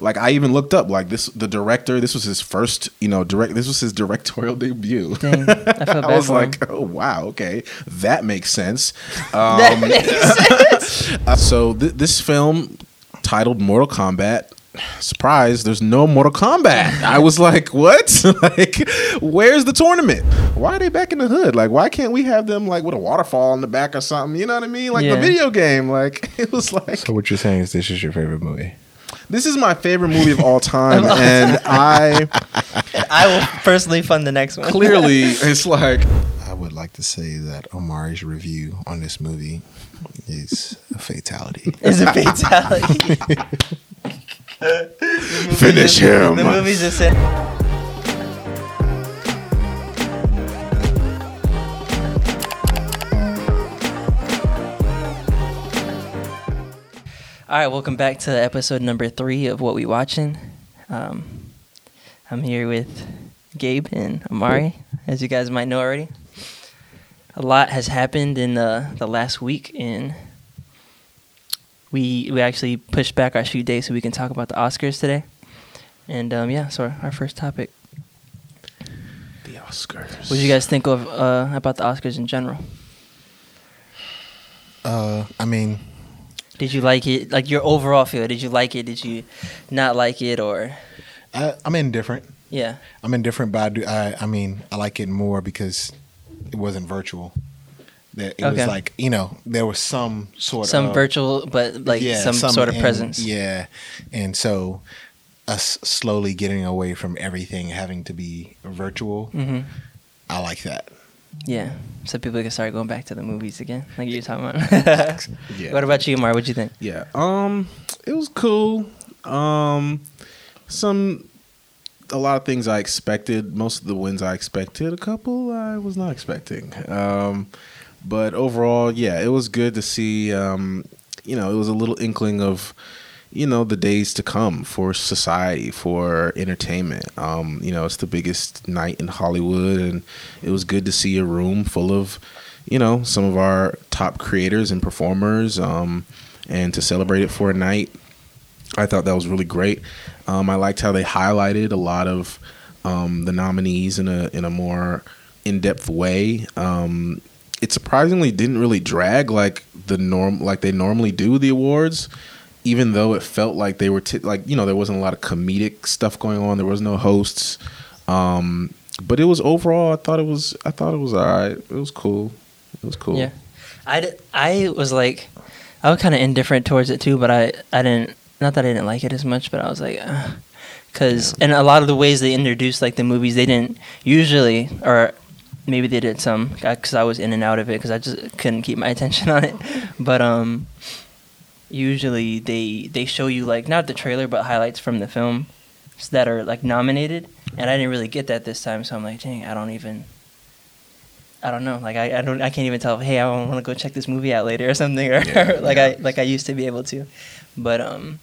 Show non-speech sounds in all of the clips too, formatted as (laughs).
like I even looked up like this the director. This was his first, you know, direct. This was his directorial (laughs) debut. Dang, I felt (laughs) bad I was for him. like, oh wow, okay, that makes sense. (laughs) That Um, makes sense. uh, so th- this film titled Mortal Kombat. (sighs) Surprise! There's no Mortal Kombat. I was like, "What? like, where's the tournament? Why are they back in the hood? Like, why can't we have them like with a waterfall in the back or something? You know what I mean? Like the video game. Like, it was like So what you're saying is this is your favorite movie? This is my favorite movie of all time, (laughs) and I I will personally fund the next one. clearly (laughs) it's like I would like to say that Amari's review on this movie is a fatality. is a fatality. (laughs) finish him. the movie's just in. All right, welcome back to episode number three of What We Watching. Um, I'm here with Gabe and Amari, as you guys might know already. A lot has happened in the, the last week, and we we actually pushed back our shoot day so we can talk about the Oscars today. And um, yeah, so our, our first topic. The Oscars. What do you guys think of uh, about the Oscars in general? Uh, I mean, Did you like it? Like your overall feel? Did you like it? Did you not like it? Or I, I'm indifferent. yeah, I'm indifferent, but I do. I, I mean, I like it more because it wasn't virtual. That it Okay. was like you know there was some sort some of some virtual, but like yeah, some, sort of and- presence. Yeah, and so us slowly getting away from everything having to be virtual. Mm-hmm. I like that. Yeah, so people can start going back to the movies again, like you were talking about. (laughs) Yeah. What about you, Mar? What'd you think? Yeah. Um, it was cool. Um, some a lot of things I expected. Most of the wins I expected. A couple I was not expecting. Um, but overall, yeah, it was good to see. Um, you know, it was a little inkling of you know the days to come for society for entertainment. Um you know it's the biggest night in hollywood and it was good to see a room full of you know some of our top creators and performers um and to celebrate it for a night i thought that was really great. Um i liked how they highlighted a lot of um the nominees in a in a more in-depth way. Um it surprisingly didn't really drag like the norm like they normally do the awards even though it felt like they were t- like you know there wasn't a lot of comedic stuff going on there was no hosts um but it was overall i thought it was i thought it was all right. It was cool. It was cool. Yeah, I, d- I was like, I was kind of indifferent towards it too, but I I didn't not that I didn't like it as much, but I was like, because and a lot of the ways they introduced like the movies, they didn't usually or maybe they did some because I was in and out of it because I just couldn't keep my (laughs) attention on it, but um. Usually they they show you like not the trailer but highlights from the film that are like nominated, and I didn't really get that this time. So I'm like, dang, I don't even I don't know. Like I, I don't I can't even tell. Hey, I want to go check this movie out later or something, or Yeah, (laughs) like yeah. I like I used to be able to. But um,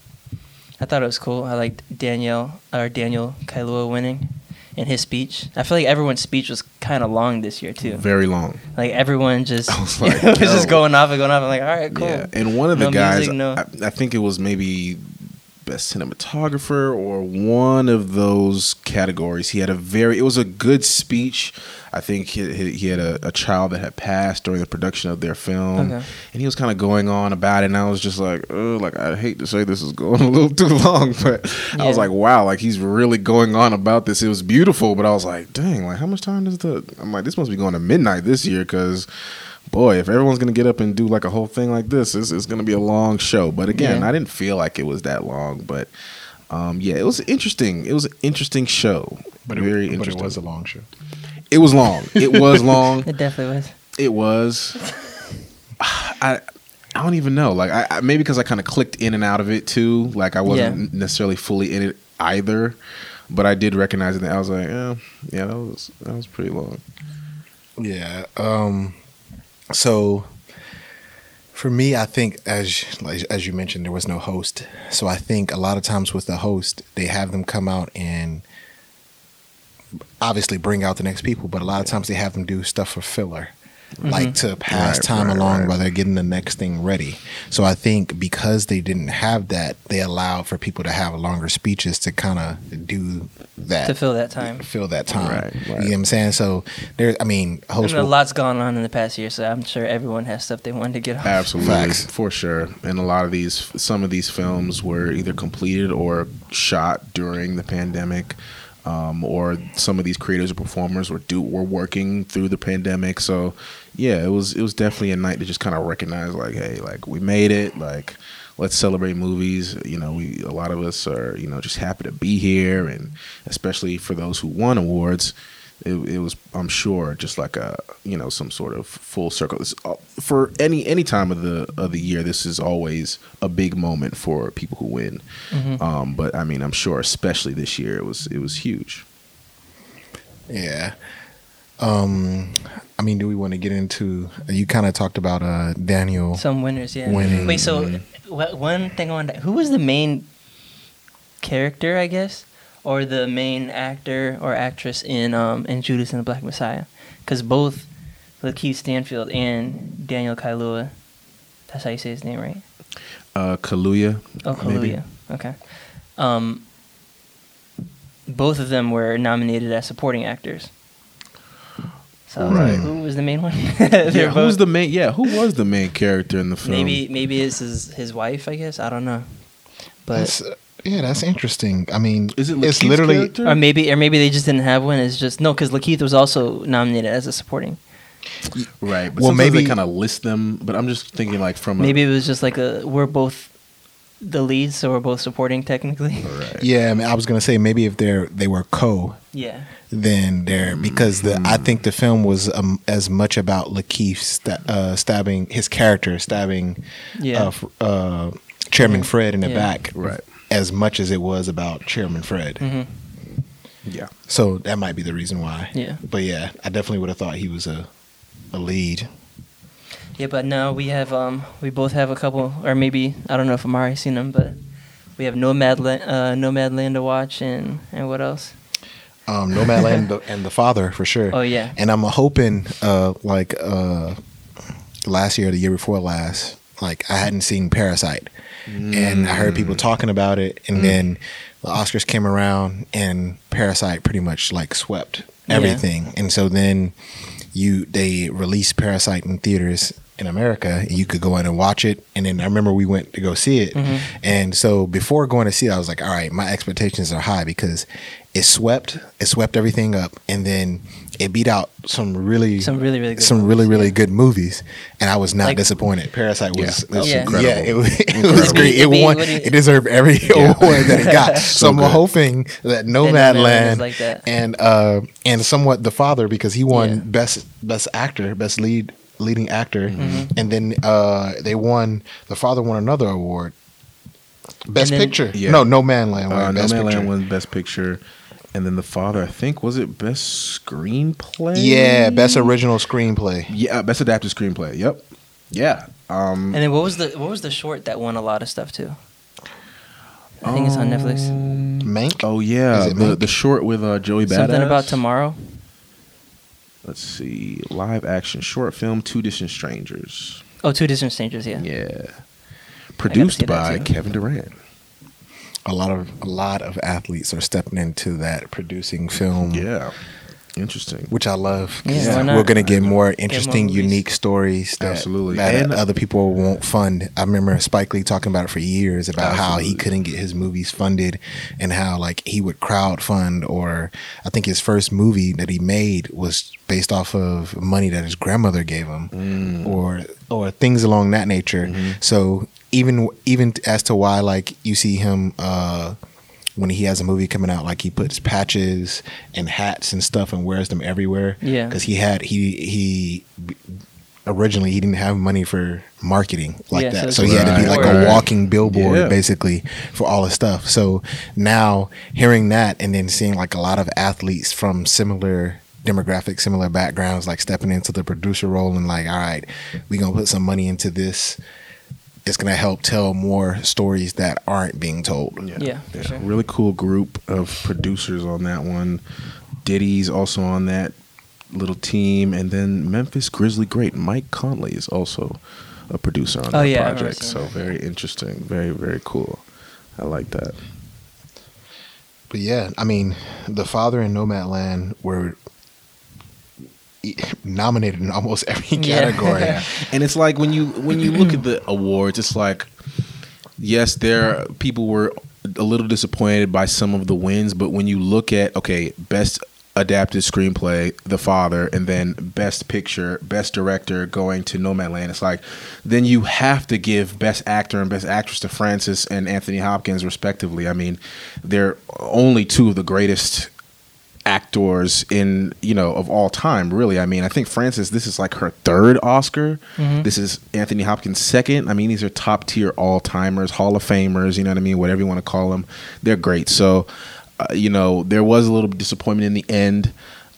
I thought it was cool. I liked Danielle or Daniel Kailua winning, and his speech. I feel like everyone's speech was kind of long this year too. very long Like everyone just (laughs) (laughs) was like, was just going off and going off. I'm like, all right, cool. Yeah, and one of the No guys, music, no- I, I think it was maybe best cinematographer or one of those categories. He had a very, it was a good speech. I think he, he, he had a, a child that had passed during the production of their film, Okay. and he was kind of going on about it. And I was just like, oh, like I hate to say this is going (laughs) a little too long, but I was like, wow, like he's really going on about this. It was beautiful, but I was like, dang, like how much time does the? I'm like, this must be going to midnight this year because boy, if everyone's gonna get up and do like a whole thing like this, it's, it's gonna be a long show. But again, Yeah. I didn't feel like it was that long. But um, yeah, it was interesting. It was an interesting show. But very it, but it was a long show. It was long. It was (laughs) long. It definitely was. It was. (sighs) I I don't even know. Like I, I maybe because I kind of clicked in and out of it too. Like I wasn't necessarily fully in it either. But I did recognize it. I was like, yeah, yeah, that was that was pretty long. Yeah. Um. So, for me, I think as as you mentioned, there was no host. So I think a lot of times with the host, they have them come out and obviously bring out the next people, but a lot of times they have them do stuff for filler. Mm-hmm. like to pass Right, time right, along right. while they're getting the next thing ready. So I think because they didn't have that, they allowed for people to have longer speeches to kind of do that to fill that time. fill that time. Right, You know what I'm saying? So there, I mean, I host mean, a will- lot's gone on in the past year, so I'm sure everyone has stuff they wanted to get off. Absolutely, Facts. for sure. And a lot of these, some of these films were either completed or shot during the pandemic, um, or some of these creators or performers were do were working through the pandemic. So, yeah, it was it was definitely a night to just kind of recognize, like, hey, like we made it, like. Let's celebrate movies. You know, we a lot of us are you know just happy to be here, and especially for those who won awards, it, it was i'm sure just like a you know some sort of full circle It's, uh, for any any time of the of the year this is always a big moment for people who win um but i mean i'm sure especially this year it was it was huge yeah. Um, I mean, do we want to get into? You kind of talked about uh Daniel. Some winners, yeah. Winning. Wait, so wha- one thing on that. who was the main character, I guess, or the main actor or actress in um in Judas and the Black Messiah? Because both Lakeith Stanfield and Daniel Kailua, that's how you say his name, right? uh kaluuya Oh, maybe. Kaluuya. Okay. Um, both of them were nominated as supporting actors. So I like, Right. who was the main one? (laughs) yeah who was the main yeah who was the main character in the film maybe maybe it's his his wife. I guess I don't know, but That's, uh, yeah, that's interesting. I mean, is it it's literally character? or maybe or maybe they just didn't have one. It's just no, because Lakeith was also nominated as a supporting. right but Well, well maybe- maybe they kind of list them but i'm just thinking like from a, Maybe it was just like a we're both the leads, so we're both supporting technically. (laughs) right. yeah. I mean, I was gonna say maybe if they're they were co, Yeah, then they're because the I think the film was um, as much about Lakeith sta- uh, stabbing his character stabbing yeah. uh, f- uh, Chairman Fred in the Yeah. back, Right. As much as it was about Chairman Fred. hmm yeah So that might be the reason why. Yeah. But yeah, I definitely would have thought he was a a lead. Yeah, but now we have um we both have a couple, or maybe I don't know if Amari's seen them, but we have Nomad uh, Nomad Land to watch, and and what else? Um, Nomadland (laughs) and the, and the father for sure. Oh yeah, And I'm hoping, uh, like uh, last year, or the year before last, like I hadn't seen Parasite, and I heard people mm. talking about it, and mm. then the Oscars came around, and Parasite pretty much like swept Yeah. everything, and so then you they released Parasite in theaters in America. You could go in and watch it, and then I remember we went to go see it, and so before going to see it, I was like, all right, my expectations are high because it swept, it swept everything up, and then it beat out some really Some really, really good some really movies, really yeah. good movies, and I was not Like- disappointed. Parasite was, Yeah, was Yeah. incredible. yeah, it was, (laughs) it was great. It won. you- It deserved every (laughs) award that it got. (laughs) so, So I'm hoping that Nomadland Nomadland is like that. and uh and somewhat the father because he won Yeah. best best actor, best lead leading actor, Mm-hmm. and then uh they won. The father won another award. Best then- picture. Yeah. No, No Man Land. Uh, won no best Man picture. Land won Best Picture, and then the father, I think, was it Best Screenplay? Yeah, best original screenplay. Yeah, Best Adapted Screenplay. Yep. Yeah. Um, And then what was the what was the short that won a lot of stuff too? I think it's on Netflix. Mank. oh yeah, the Mank? the short with uh, Joey Badass. Something about tomorrow. Let's see, live action short film, Two Distant Strangers. Oh, two distant strangers. Yeah. Yeah. Produced by. Kevin Durant. a lot of a lot of athletes are stepping into that producing film. Yeah. Interesting. Which I love. Yeah, why not? We're gonna get more interesting, movies. unique stories that, Absolutely. that And- other people won't fund. I remember Spike Lee talking about it for years about how he couldn't get his movies funded and how like he would crowd fund or I think his first movie that he made was based off of money that his grandmother gave him Mm. or or things along that nature. Mm-hmm. So even even as to why like you see him uh when he has a movie coming out, like he puts patches and hats and stuff and wears them everywhere. Yeah. because he had he he originally he didn't have money for marketing like Yeah, that, it's so, he had to be like a walking billboard Yeah. basically for all his stuff. So now hearing that and then seeing like a lot of athletes from similar demographic, similar backgrounds, like stepping into the producer role and like, all right, we're gonna put some money into this. It's gonna help tell more stories that aren't being told. Yeah, for sure. Really cool group of producers on that one. Diddy's also on that little team, and then Memphis Grizzly great Mike Conley is also a producer on Oh, that yeah, I remember project. So that. very interesting, very very cool. I like that. But yeah, I mean, the father and Nomadland were nominated in almost every Yeah. category. (laughs) and it's like when you when you look at the awards, it's like yes, there people were a little disappointed by some of the wins, but when you look at okay, best adapted screenplay, The Father, and then best picture, best director going to Nomadland, it's like then you have to give best actor and best actress to Frances and Anthony Hopkins respectively. I mean, they're only two of the greatest actors in you know of all time really. I mean i think frances this is like her third oscar. This is anthony hopkins second. I mean these are top tier all timers hall of famers you know what i mean whatever you want to call them they're great. So uh, you know there was a little disappointment in the end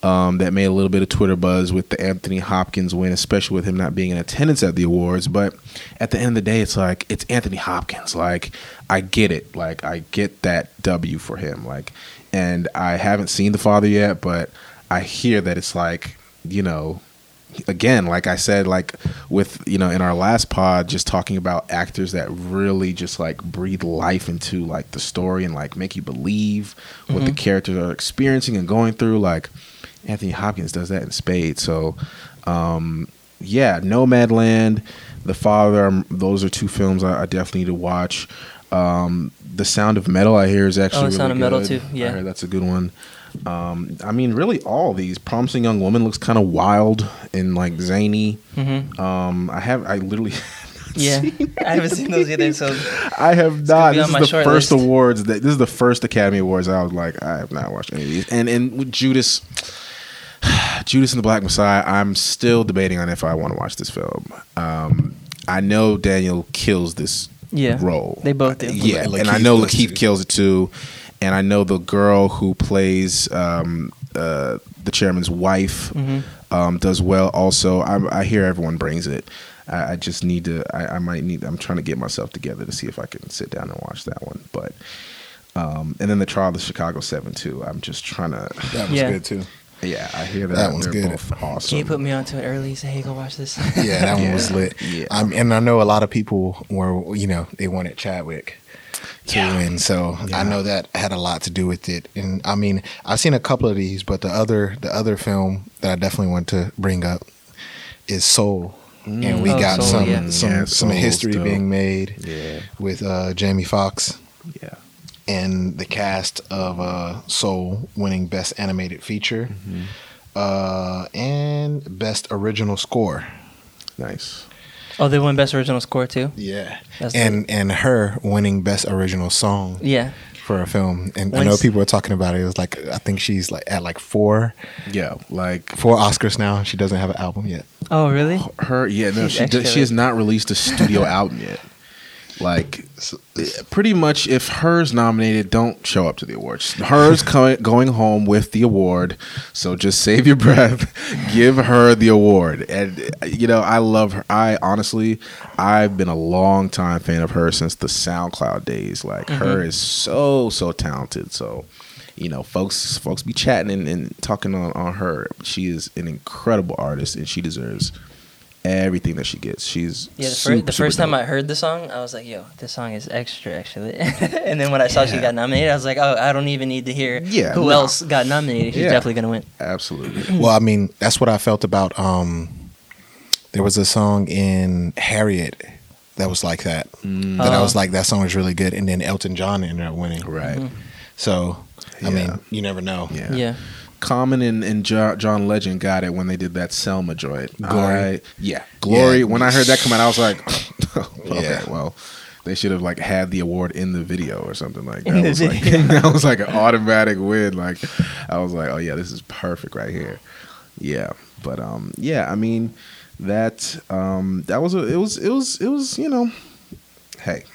um, that made a little bit of twitter buzz with the anthony hopkins win especially with him not being in attendance at the awards. But at the end of the day it's like it's anthony hopkins. Like i get it. Like i get that w for him. Like and I haven't seen The Father yet, but I hear that it's like, you know, again, like I said, like with, you know, in our last pod, just talking about actors that really just like breathe life into like the story and like make you believe what the characters are experiencing and going through. Like Anthony Hopkins does that in spades. So, um, yeah, Nomadland, The Father, um, those are two films I, I definitely need to watch. Um, the Sound of Metal, I hear, is actually Oh, The Sound really of Metal, too, yeah. That's a good one. Um, I mean, really, all these. Promising Young Woman looks kind of wild and like zany. hmm Um, I have, I literally, (laughs) Yeah, I haven't seen those either. So I have not. This is the first list. awards that this is the first Academy Awards. I was like, I have not watched any of these. And and with Judas, Judas and the Black Messiah, I'm still debating on if I want to watch this film. Um, I know Daniel kills this Yeah, role. they both do. Yeah, La- and I know does Lakeith kills it too. And I know the girl who plays um, uh, the chairman's wife Mhm. um, does well. Also, I, I hear everyone brings it. I, I just need to. I, I might need. I'm trying to get myself together to see if I can sit down and watch that one. But um, and then the trial of the Chicago Seven too. I'm just trying to. That was Yeah. good too. Yeah, I hear that. That one's They're good. both awesome. Can you put me onto it early? Say, hey, go watch this. Yeah, that one (laughs) was lit. yeah. Um, and I know a lot of people were, you know, they wanted Chadwick to Yeah. win, so Yeah. I know that had a lot to do with it. And I mean, I've seen a couple of these, but the other, the other film that I definitely want to bring up is Soul, and we Oh, got Soul, some yeah. some Yeah, some history dope. being made Yeah, with uh, Jamie Foxx yeah. And the cast of uh, Soul winning Best Animated Feature. Mm-hmm. Uh, and best original score. Nice. oh, they won best original score too. Yeah, That's and and her winning best original song Yeah, for a film. And I know people were talking about it. It was like I think she's like at like four Yeah, like four Oscars now. She doesn't have an album yet. Oh, really? her yeah no She's she does, she has not released a studio (laughs) album yet like pretty much if hers nominated don't show up to the awards. Hers coming going home with the award. So just save your breath. (laughs) Give her the award. And you know i love her. I honestly i've been a long time fan of her since the soundcloud days. Like her mm-hmm. is so so talented. So you know, folks folks be chatting and, and talking on, on her. She is an incredible artist and she deserves everything that she gets. She's Yeah, the, super, fir- the super first time. I heard the song, I was like, "Yo, this song is extra, actually." (laughs) and then when I saw she got nominated, I was like, "Oh, I don't even need to hear Yeah, who no. else got nominated. She's Yeah. definitely gonna win." absolutely (clears throat) Well, I mean, that's what I felt about. um There was a song in Harriet that was like that. That I Oh. was like, that song is really good. And then Elton John ended up winning. right. So, I Yeah. mean, you never know. Yeah. Common and, and jo- John Legend got it when they did that Selma joint. Glory. I- yeah, Glory. Yeah. When I heard that come out, I was like, (laughs) okay, Yeah. well, they should have like had the award in the video or something like that. (laughs) Was like, (laughs) that was like an automatic win. Like, I was like, oh yeah, this is perfect right here. Yeah, but um, yeah, I mean, that um, that was a, it was it was it was you know, hey,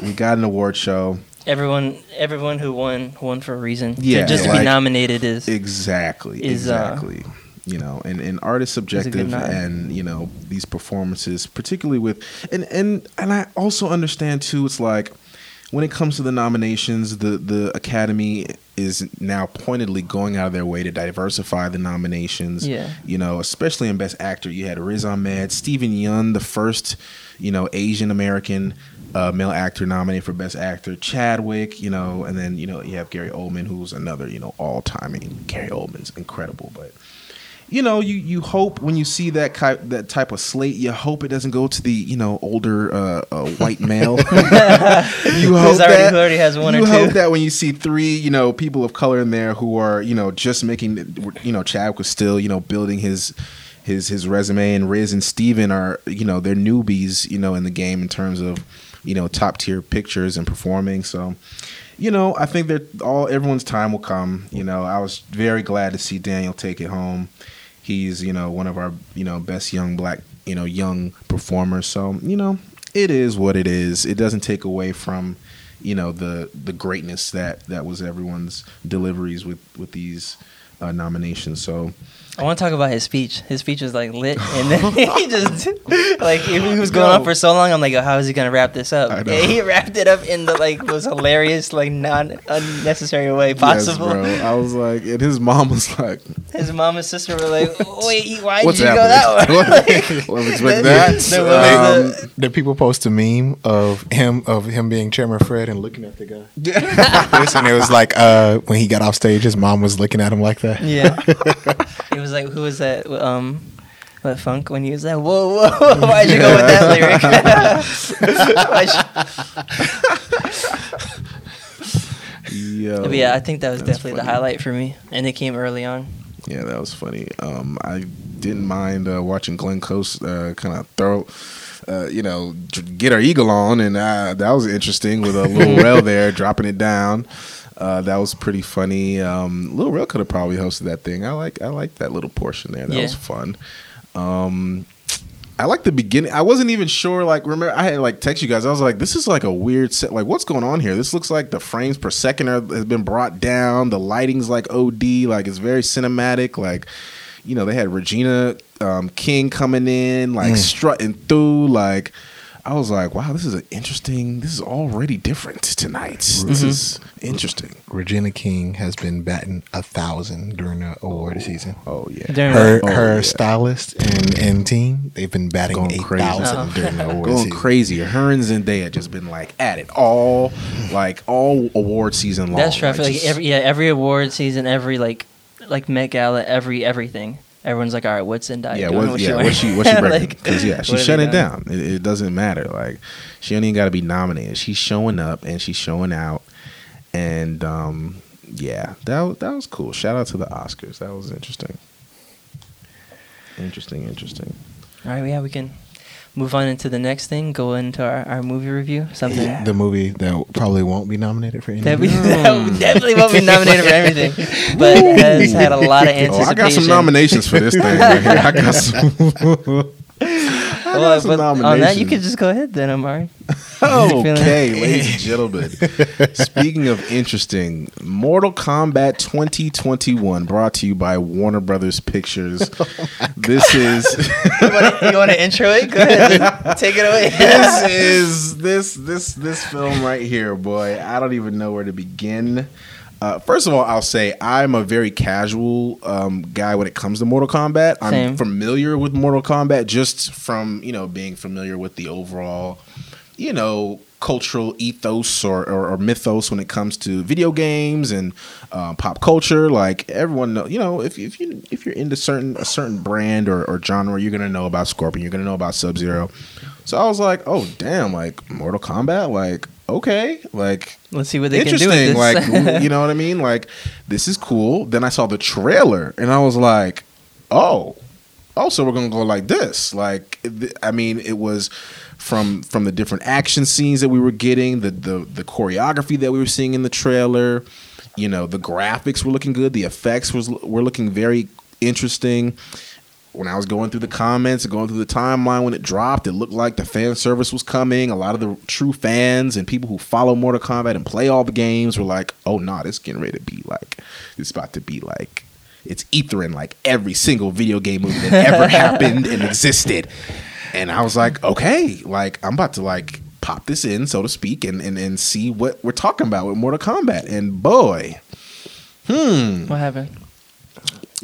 we got an award show. Everyone, everyone who won won for a reason. Yeah, To- just to like- be nominated is Exactly. is, uh, exactly. you know, and, and art is subjective and, you know, these performances, particularly with and, and and I also understand too, it's like when it comes to the nominations, the the Academy is now pointedly going out of their way to diversify the nominations. Yeah. You know, especially in Best Actor, you had Riz Ahmed, Steven Yeun, the first, you know, Asian American uh, male actor nominated for Best Actor, Chadwick, you know, and then, you know, you have Gary Oldman, who's another, you know, all time. I mean, Gary Oldman's incredible, but you know, you, you hope when you see that ki- that type of slate, you hope it doesn't go to the you know older uh, uh, white male. you hope already- that already has one or you hope two. that when you see three you know people of color in there who are you know just making you know Chad was still you know building his his his resume and Riz and Steven are you know they're newbies you know in the game in terms of you know top tier pictures and performing. So you know I think that all everyone's time will come you know. I was very glad to see Daniel take it home. He's you know one of our you know best young black you know young performers. So you know it is what it is. It doesn't take away from you know the the greatness that that was everyone's deliveries with with these uh, nominations. So I want to talk about his speech. His speech was like lit, and then (laughs) (laughs) he just like he was going on for so long. I'm like, oh, how is he gonna wrap this up? I (laughs) know. And he wrapped it up in the like most hilarious, like non unnecessary way possible. yes, bro. I was like and his mom was like His mom and sister were like, "Wait, why what's did you happening go that way?" Like, Wasn't that. the- Um, the- Did people post a meme of him of him being Chairman Fred and looking at the guy? And it was like uh, when he got off stage, his mom was looking at him like that. Yeah. Was like, who was that? Um, what funk when he was like, whoa, whoa, (laughs) why'd you go with that lyric? (laughs) Yo, but yeah, I think that was definitely the highlight for me, and it came early on. Yeah, that was funny. Um, I didn't mind uh, watching Glenn Close uh, kind of throw, uh, you know, get our eagle on, and uh, that was interesting with a little (laughs) rail there dropping it down. Uh, that was pretty funny. Um, Lil Rel could have probably hosted that thing. I like I like that little portion there. That Yeah. was fun. Um, I like the beginning. I wasn't even sure. Like, remember, I had like text you guys. I was like, "This is like a weird set. Like, what's going on here? This looks like the frames per second are, has been brought down. The lighting's like OD. Like, it's very cinematic. Like, you know, they had Regina um, King coming in, like strutting through. Like, I was like, wow, this is an interesting. This is already different tonight. This is mm-hmm. interesting. Regina King has been batting a thousand during the award oh, season. Oh yeah, During- Her Oh, her yeah. stylist and, and team, they've been batting Going eight crazy. thousand Oh. during the (laughs) award season. going season. crazy. Her and Zendaya just been like at it all, like all award season long. That's true. I feel like just- every yeah, every award season, every like like Met Gala, every everything. Everyone's like, all right, what's in yeah, doing? what, yeah, what she what she (laughs) breaking? Because yeah, she's she have shut they it down. It, it doesn't matter. Like she ain't even got to be nominated. She's showing up and she's showing out, and um, yeah, that that was cool. Shout out to the Oscars. That was interesting. Interesting, interesting. All right, yeah, we can move on into the next thing. Go into our, our movie review. Something The movie that probably won't be nominated for anything. (laughs) that we that definitely won't be nominated for everything, but has had a lot of anticipation. (laughs) Oh, I got some nominations for this thing. Right here. I got some. (laughs) Oh, well, some but on that, you could just go ahead then, Amari. (laughs) Okay, ladies and (laughs) gentlemen. Speaking of interesting, Mortal Kombat 2021 brought to you by Warner Brothers Pictures. (laughs) Oh this is you want to intro it? Go ahead, take it away. this is this this this film right here, boy. I don't even know where to begin. Uh, first of all, I'll say I'm a very casual um, guy when it comes to Mortal Kombat. I'm Same. familiar with Mortal Kombat just from you know being familiar with the overall, you know, cultural ethos or, or, or mythos when it comes to video games and uh, pop culture. Like everyone, know, you know, if if you if you're into certain a certain brand or, or genre, you're gonna know about Scorpion. You're gonna know about Sub Zero. So I was like, oh damn, like Mortal Kombat, like okay, like Let's see what they can do interesting. Like (laughs) you know what I mean? Like this is cool. Then I saw the trailer and I was like, oh, oh, so we're gonna go like this. Like th- I mean, it was from from the different action scenes that we were getting, the the the choreography that we were seeing in the trailer. You know, the graphics were looking good. The effects was were looking very interesting when I was going through the comments and going through the timeline when it dropped, it looked like the fan service was coming. A lot of the true fans and people who follow Mortal Kombat and play all the games were like, "Oh, nah, this getting ready to be like, it's about to be like, it's ethering like every single video game movie that ever (laughs) happened and existed." And I was like, "Okay, like I'm about to like pop this in, so to speak, and and and see what we're talking about with Mortal Kombat." And boy, Hmm. What happened?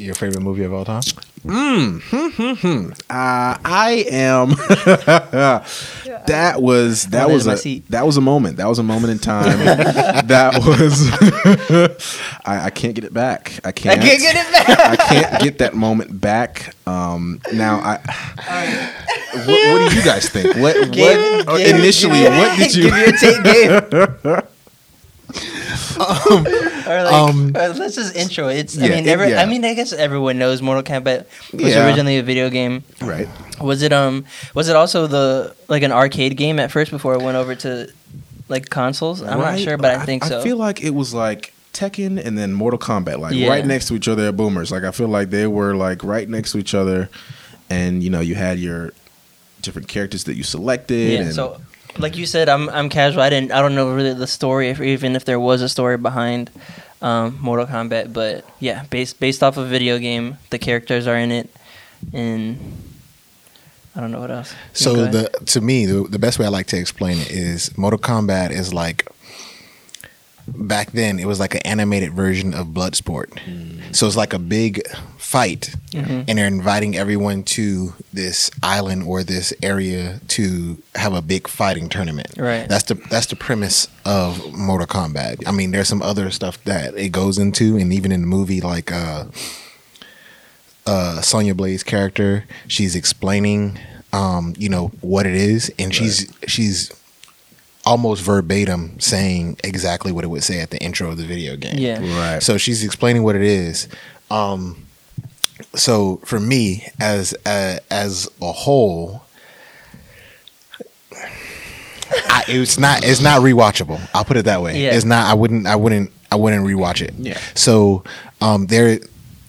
Your favorite movie of all time? Hmm. Hmm. Uh, I am. (laughs) that was that was a that was a moment. That was a moment in time. (laughs) that was. (laughs) I, I can't get it back. I can't. get it back. I can't get that moment back. Um, now I. What, what do you guys think? What, what Gabe- Gabe- initially? What did you? Give your take, Gabe. or like, um, or let's just intro. it. It's. I Yeah, mean, it- every, yeah. I mean, I guess everyone knows Mortal Kombat was Yeah. originally a video game. right. Was it um? Was it also the like an arcade game at first before it went over to like consoles? I'm not sure, but I think so. I feel like it was like Tekken and then Mortal Kombat, like Yeah. right next to each other at Boomers. Like I feel like they were like right next to each other, and you know you had your different characters that you selected. yeah. and, So, like you said, I'm I'm casual. I didn't. I don't know really the story, if even if there was a story behind um, Mortal Kombat. But yeah, based based off a video game, the characters are in it, and I don't know what else. So the to me the, the best way I like to explain it is Mortal Kombat is like back then it was like an animated version of Bloodsport. So it's like a big fight Mhm. and they're inviting everyone to this island or this area to have a big fighting tournament. Right. That's the that's the premise of Mortal Kombat. I mean there's some other stuff that it goes into and even in the movie like uh uh, Sonya Blade's character. She's explaining, um, you know, what it is, and she's she's almost verbatim saying exactly what it would say at the intro of the video game. Yeah. right. So she's explaining what it is. Um, so for me, as a, as a whole, I, it's not it's not rewatchable. I'll put it that way. Yeah. It's not. I wouldn't. I wouldn't. I wouldn't rewatch it. Yeah. So um, there,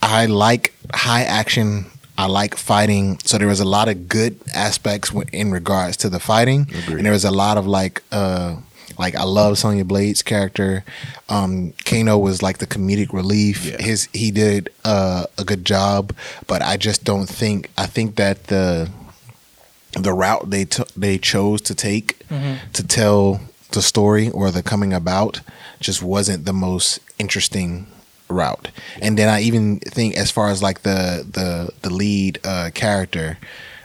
I like high action. I like fighting. So there was a lot of good aspects w- in regards to the fighting, Agreed. and there was a lot of like. Uh, like I love Sonya Blade's character. Um, Kano was like the comedic relief. Yeah. His he did uh, a good job, but I just don't think. I think that the the route they took they chose to take to tell the story or the coming about just wasn't the most interesting route. And then I even think as far as like the the the lead uh, character,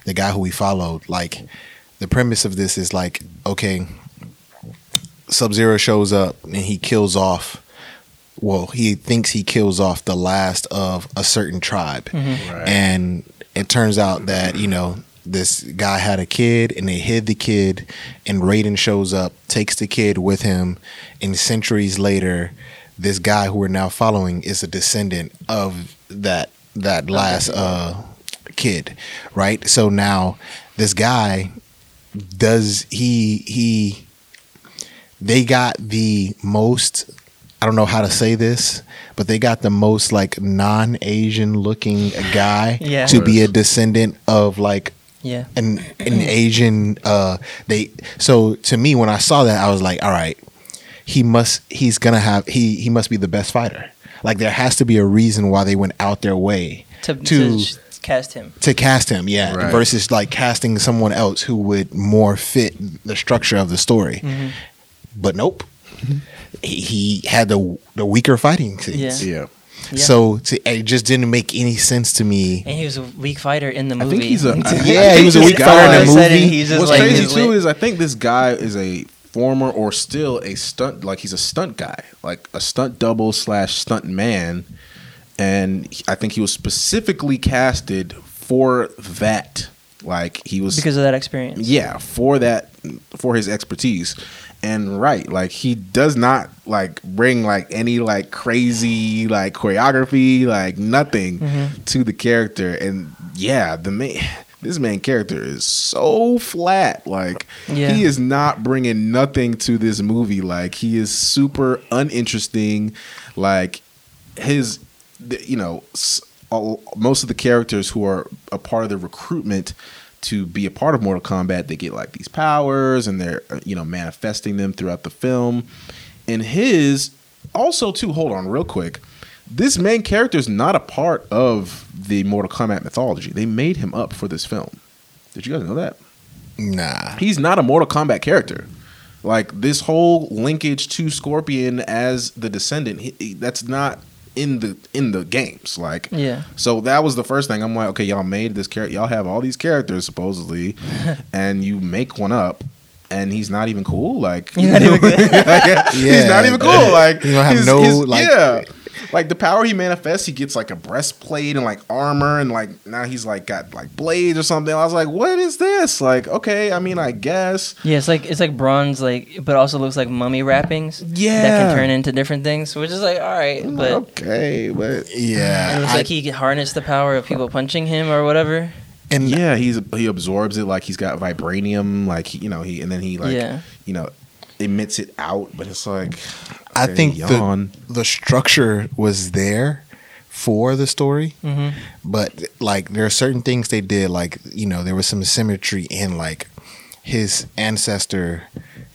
the guy who we followed, like the premise of this is like okay, Sub Zero shows up and he kills off. Well, he thinks he kills off the last of a certain tribe, Right. and it turns out that you know this guy had a kid and they hid the kid and Raiden shows up takes the kid with him and centuries later this guy who we're now following is a descendant of that that last uh kid right so now this guy does he he they got the most I don't know how to say this, but they got the most like non-Asian looking guy (laughs) Yeah. to be a descendant of like yeah. an an Asian uh they so to me when I saw that I was like all right he must he's gonna have he he must be the best fighter like there has to be a reason why they went out their way To, to to cast him. to cast him yeah Right. versus like casting someone else who would more fit the structure of the story Mm-hmm. but nope he, he had the the weaker fighting scenes Yeah. yeah. Yeah. so to, it just didn't make any sense to me And he was a weak fighter in the I movie. think he's a I- I Yeah, think he was a weak fighter in the of a sudden, movie. He's just What's like crazy too way- is I think this guy is a former or still a stunt like he's a stunt guy, like a stunt double slash stunt man, and I think he was specifically casted for that. Like he was because of that experience. yeah for that for his expertise and right like he does not like bring like any like crazy like choreography like nothing Mm-hmm. to the character and yeah the main this man character is so flat. Like Yeah. he is not bringing nothing to this movie. Like he is super uninteresting. Like his you know all, most of the characters who are a part of the recruitment to be a part of Mortal Kombat they get like these powers and they're uh, you know manifesting them throughout the film. And his also too hold on real quick this main character is not a part of the Mortal Kombat mythology they made him up for this film did you guys know that nah he's not a Mortal Kombat character. Like this whole linkage to Scorpion as the descendant, he, he- that's not in the in the games. Like, Yeah. So that was the first thing. I'm like, okay, y'all made this character. Y'all have all these characters supposedly, (laughs) and you make one up. And he's not even cool. Like He's not even (laughs) good. he's not even cool. Like He don't have his- no, his- like- yeah. Like the power he manifests, he gets like a breastplate and like armor, and like now he's like got like blades or something. I was like, what is this? Like, okay, I mean, I guess. Yeah, it's like it's like bronze, like, but also looks like mummy wrappings. Yeah, that can turn into different things, which is like all right, but okay, but Yeah, and it's I- like he can harness the power of people punching him or whatever. and yeah, he's he absorbs it like he's got vibranium, like he, you know he, and then he like Yeah. you know emits it out. But it's like, I think yawn. the the structure was there for the story, hmm but like there are certain things they did. Like you know, there was some symmetry in like his ancestor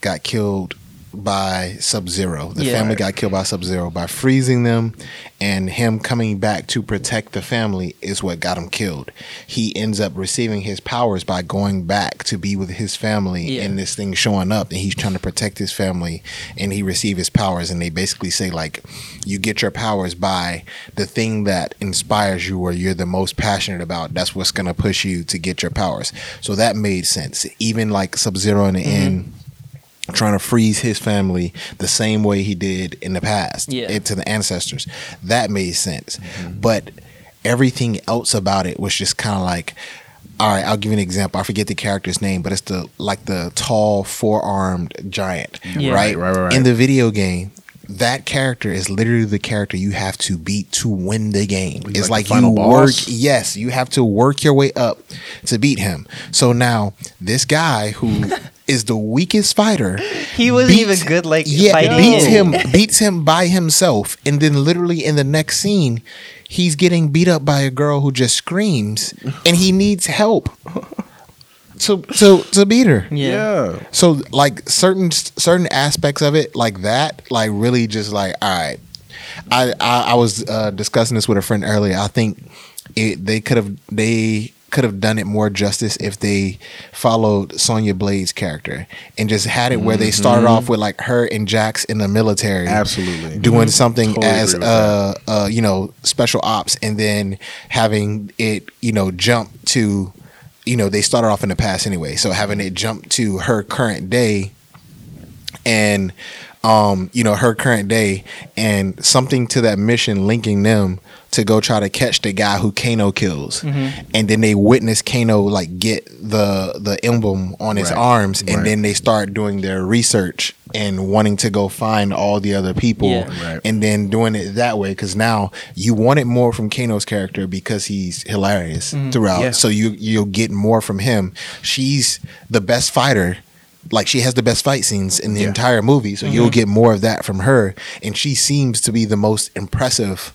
got killed by Sub Zero. The Yeah. family got killed by Sub Zero by freezing them, and him coming back to protect the family is what got him killed. He ends up receiving his powers by going back to be with his family, Yeah. and this thing showing up, and he's trying to protect his family, and he receive his powers, and they basically say like, you get your powers by the thing that inspires you or you're the most passionate about. That's what's gonna push you to get your powers. So that made sense. Even like Sub Zero in the mm-hmm. end trying to freeze his family the same way he did in the past Yeah. it, to the ancestors that made sense but everything else about it was just kind of like all right i'll give you an example i forget the character's name but it's the like the tall four-armed giant Yeah. right? Right, right, right. in the video game that character is literally the character you have to beat to win the game. He's it's like like, the final you work boss? yes, you have to work your way up to beat him. So now this guy who (laughs) is the weakest fighter. (laughs) He wasn't even good, like, yeah fighting beats him. beats him by himself. And then literally in the next scene he's getting beat up by a girl who just screams and he needs help. To to to beat her. Yeah. yeah. so like certain certain aspects of it like that like really just like all right. I i, I was uh, discussing this with a friend earlier. I think it they could have they could have done it more justice if they followed Sonya Blade's character and just had it where they started off with like her and Jax in the military, Absolutely. doing something Totally as uh, uh you know special ops, and then having it you know jump to you know they started off in the past anyway, so having it jump to her current day and um you know her current day and something to that mission linking them to go try to catch the guy who Kano kills mm-hmm. and then they witness Kano like get the the emblem on his Right. arms and Right. then they start doing their research and wanting to go find all the other people Yeah. Right. and then doing it that way because now you wanted more from Kano's character because he's hilarious mm-hmm. throughout Yeah. so you you'll get more from him she's the best fighter like she has the best fight scenes in the Yeah. entire movie so mm-hmm. you'll get more of that from her and she seems to be the most impressive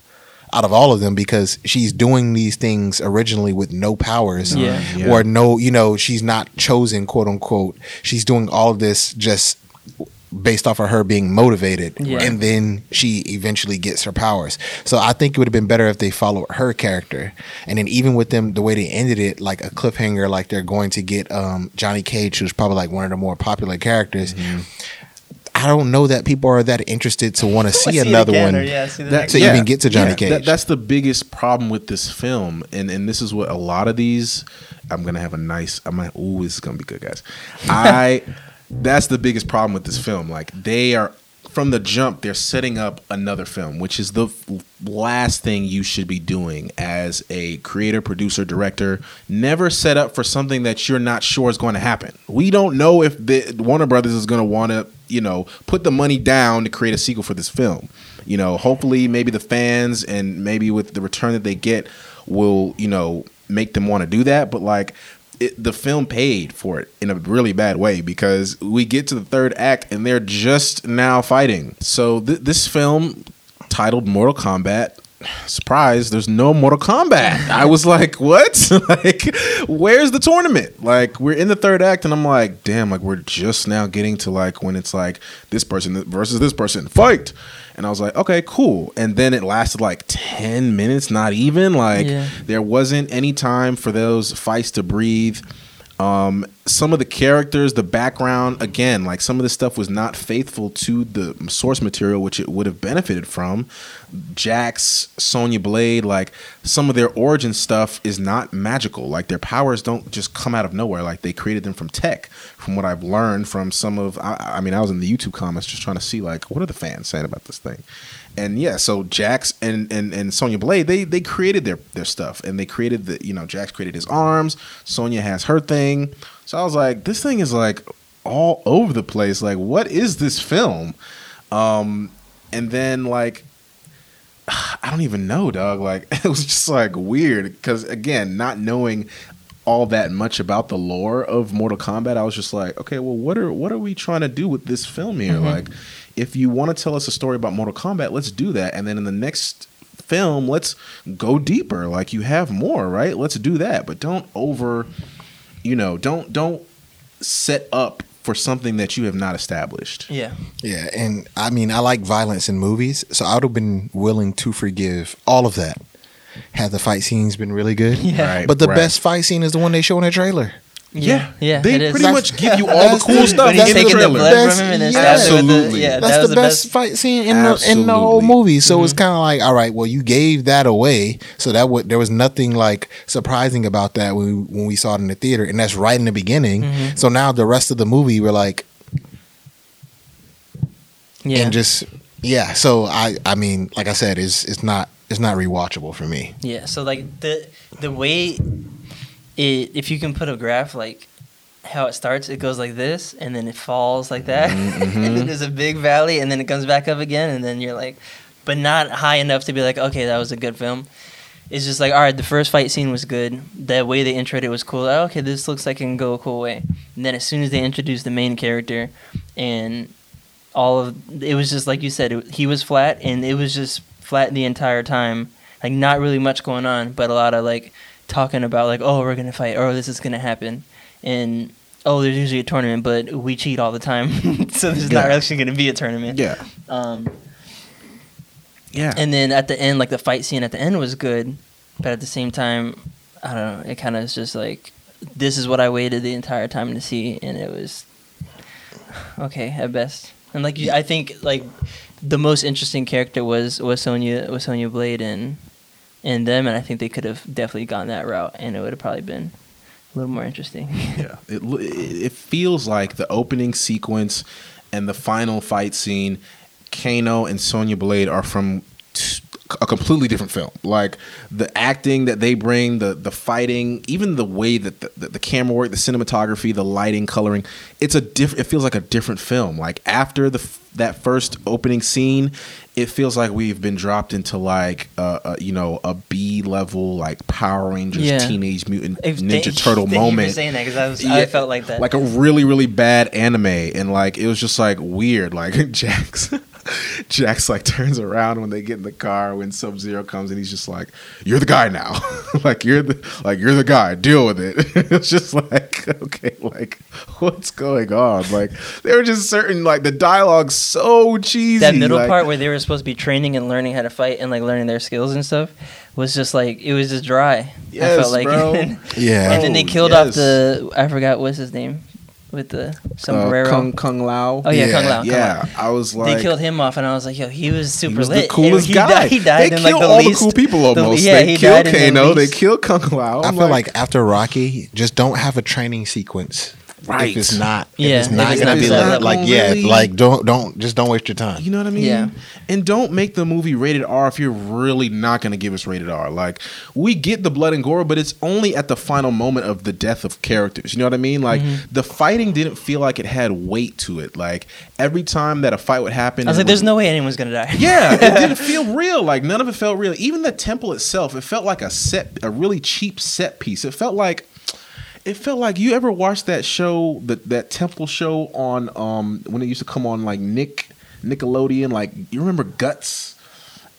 out of all of them because she's doing these things originally with no powers Yeah. Yeah. or no you know she's not chosen quote unquote she's doing all of this just based off of her being motivated Yeah. and then she eventually gets her powers so i think it would have been better if they followed her character and then even with them the way they ended it like a cliffhanger like they're going to get um, johnny cage who's probably like one of the more popular characters Mm-hmm. I don't know that people are that interested to want to (laughs) see, See another again, one or, yeah, see That- next To even get to Johnny Cage. that- that's the biggest problem with this film, and and this is what a lot of these. I'm gonna have a nice. I'm like, ooh, this is gonna be good, guys. (laughs) I. that's the biggest problem with this film. Like they are from the jump, they're setting up another film, which is the f- last thing you should be doing as a creator, producer, director. Never set up for something that you're not sure is going to happen. We don't know if the Warner Brothers is going to want to, you know, put the money down to create a sequel for this film. You know, hopefully, maybe the fans and maybe with the return that they get will, you know, make them want to do that. But like, it, the film paid for it in a really bad way because we get to the third act and they're just now fighting. So th- this film titled Mortal Kombat. Surprise, there's no Mortal Kombat. I was like, what? (laughs) like, where's the tournament? Like, we're in the third act, and I'm like, damn, like, we're just now getting to like when it's like this person versus this person, fight. And I was like, okay, cool. And then it lasted like 10 minutes, not even. Like, Yeah. there wasn't any time for those fights to breathe. Um, some of the characters, the background, again, like some of the stuff was not faithful to the source material, which it would have benefited from. Jax, Sonya Blade, like some of their origin stuff is not magical. Like their powers don't just come out of nowhere. Like they created them from tech. From what I've learned from some of, I, I mean, I was in the YouTube comments just trying to see like what are the fans saying about this thing, and yeah, so Jax and and and Sonya Blade, they they created their their stuff, and they created the you know Jax created his arms, Sonya has her thing. So I was like, this thing is like all over the place. Like, what is this film? Um, and then like (sighs) I don't even know, dog. Like (laughs) it was just like weird because again, not knowing all that much about the lore of Mortal Kombat, I was just like, okay, well, what are what are we trying to do with this film here? Mhm. Like, if you want to tell us a story about Mortal Kombat, let's do that, and then in the next film, let's go deeper. Like you have more, right? Let's do that, but don't over, you know, don't don't set up for something that you have not established. Yeah. Yeah, and I mean, I like violence in movies, so I would have been willing to forgive all of that had the fight scenes been really good. Yeah. Right, But the right. best fight scene is the one they show in the trailer. Yeah. Yeah. they pretty That's- much give you all the cool the- stuff When he's in the taking the trailer. blood That's- from him and then yeah. stabbing him with the Absolutely. yeah, That's that the, the best, fight scene in the in the whole movie. So it's Mhm. kind of like, all right, well, you gave that away, so that would there was nothing like surprising about that when we, when we saw it in the theater, and that's right in the beginning. Mhm. So now the rest of the movie, we're like, Yeah. and just yeah. So I I mean, like I said, it's it's not it's not rewatchable for me. Yeah, so like the the way it if you can put a graph like how it starts, it goes like this and then it falls like that. Mm-hmm. (laughs) and then there's a big valley and then it comes back up again and then you're like but not high enough to be like, okay, that was a good film. It's just like, all right, the first fight scene was good. The way they introed it was cool. Like, okay, this looks like it can go a cool way. And then as soon as they introduced the main character and all of it was just like you said, it, he was flat and it was just flat the entire time. Like not really much going on, but a lot of like talking about like, oh, we're gonna fight, or this is gonna happen, and oh, there's usually a tournament, but we cheat all the time, (laughs) so there's not actually gonna be a tournament. Yeah, Um, yeah. and then at the end, like the fight scene at the end was good, but at the same time, I don't know. It kind of is just like this is what I waited the entire time to see, and it was (sighs) okay at best. And like you, I think like the most interesting character was was Sonya was Sonya Blade and and them, and I think they could have definitely gone that route, and it would have probably been a little more interesting. Yeah, (laughs) it it it feels like the opening sequence and the final fight scene. Kano and Sonya Blade are from t- a completely different film. Like the acting that they bring, the the fighting, even the way that the, the, the camera work, the cinematography, the lighting, coloring. It's a diff- It feels like a different film. Like after the f- that first opening scene, it feels like we've been dropped into like uh, uh, you know a B level like Power Rangers Yeah. Teenage Mutant If- Ninja (laughs) Turtle thank you for moment saying that 'cause I was- I felt like that. like a really really bad anime and like it was just like weird like (laughs) jax (laughs) jax like turns around when they get in the car when sub zero comes and he's just like you're the guy now (laughs) like you're the like you're the guy deal with it (laughs) it's just like okay like what's going on like there were just certain like the dialogue so cheesy that middle like- part where they were supposed to be training and learning how to fight and like learning their skills and stuff was just like it was just dry. I Yes, felt like bro. Yeah. and then they Oh, killed yes. off the I forgot what's his name with the uh, sombrero. kung kung lao oh yeah, Yeah, Kung Lao. Kung yeah Lao. i was like they killed him off, and I was like, "Yo, he was super He was lit. the coolest he guy. Died, he died they in like killed the all least. the cool people the- almost. yeah, they he killed died in the Kano. They least. killed Kung Lao. I I'm feel like after Rocky, just don't have a training sequence. Right. If it's not, Yeah, if it's if not it's gonna not be that like, like yeah, Really? like don't don't just don't waste your time. You know what I mean? Yeah. And don't make the movie rated R if you're really not going to give us rated R. Like, we get the blood and gore, but it's only at the final moment of the death of characters. You know what I mean? Like, Mm-hmm. the fighting didn't feel like it had weight to it. Like, every time that a fight would happen, I was like, "There's no way anyone's gonna die." Yeah, it (laughs) didn't feel real. Like none of it felt real. Even the temple itself, it felt like a set, a really cheap set piece. It felt like, it felt like you ever watched that show, that that temple show on um when it used to come on like Nick Nickelodeon. Like you remember Guts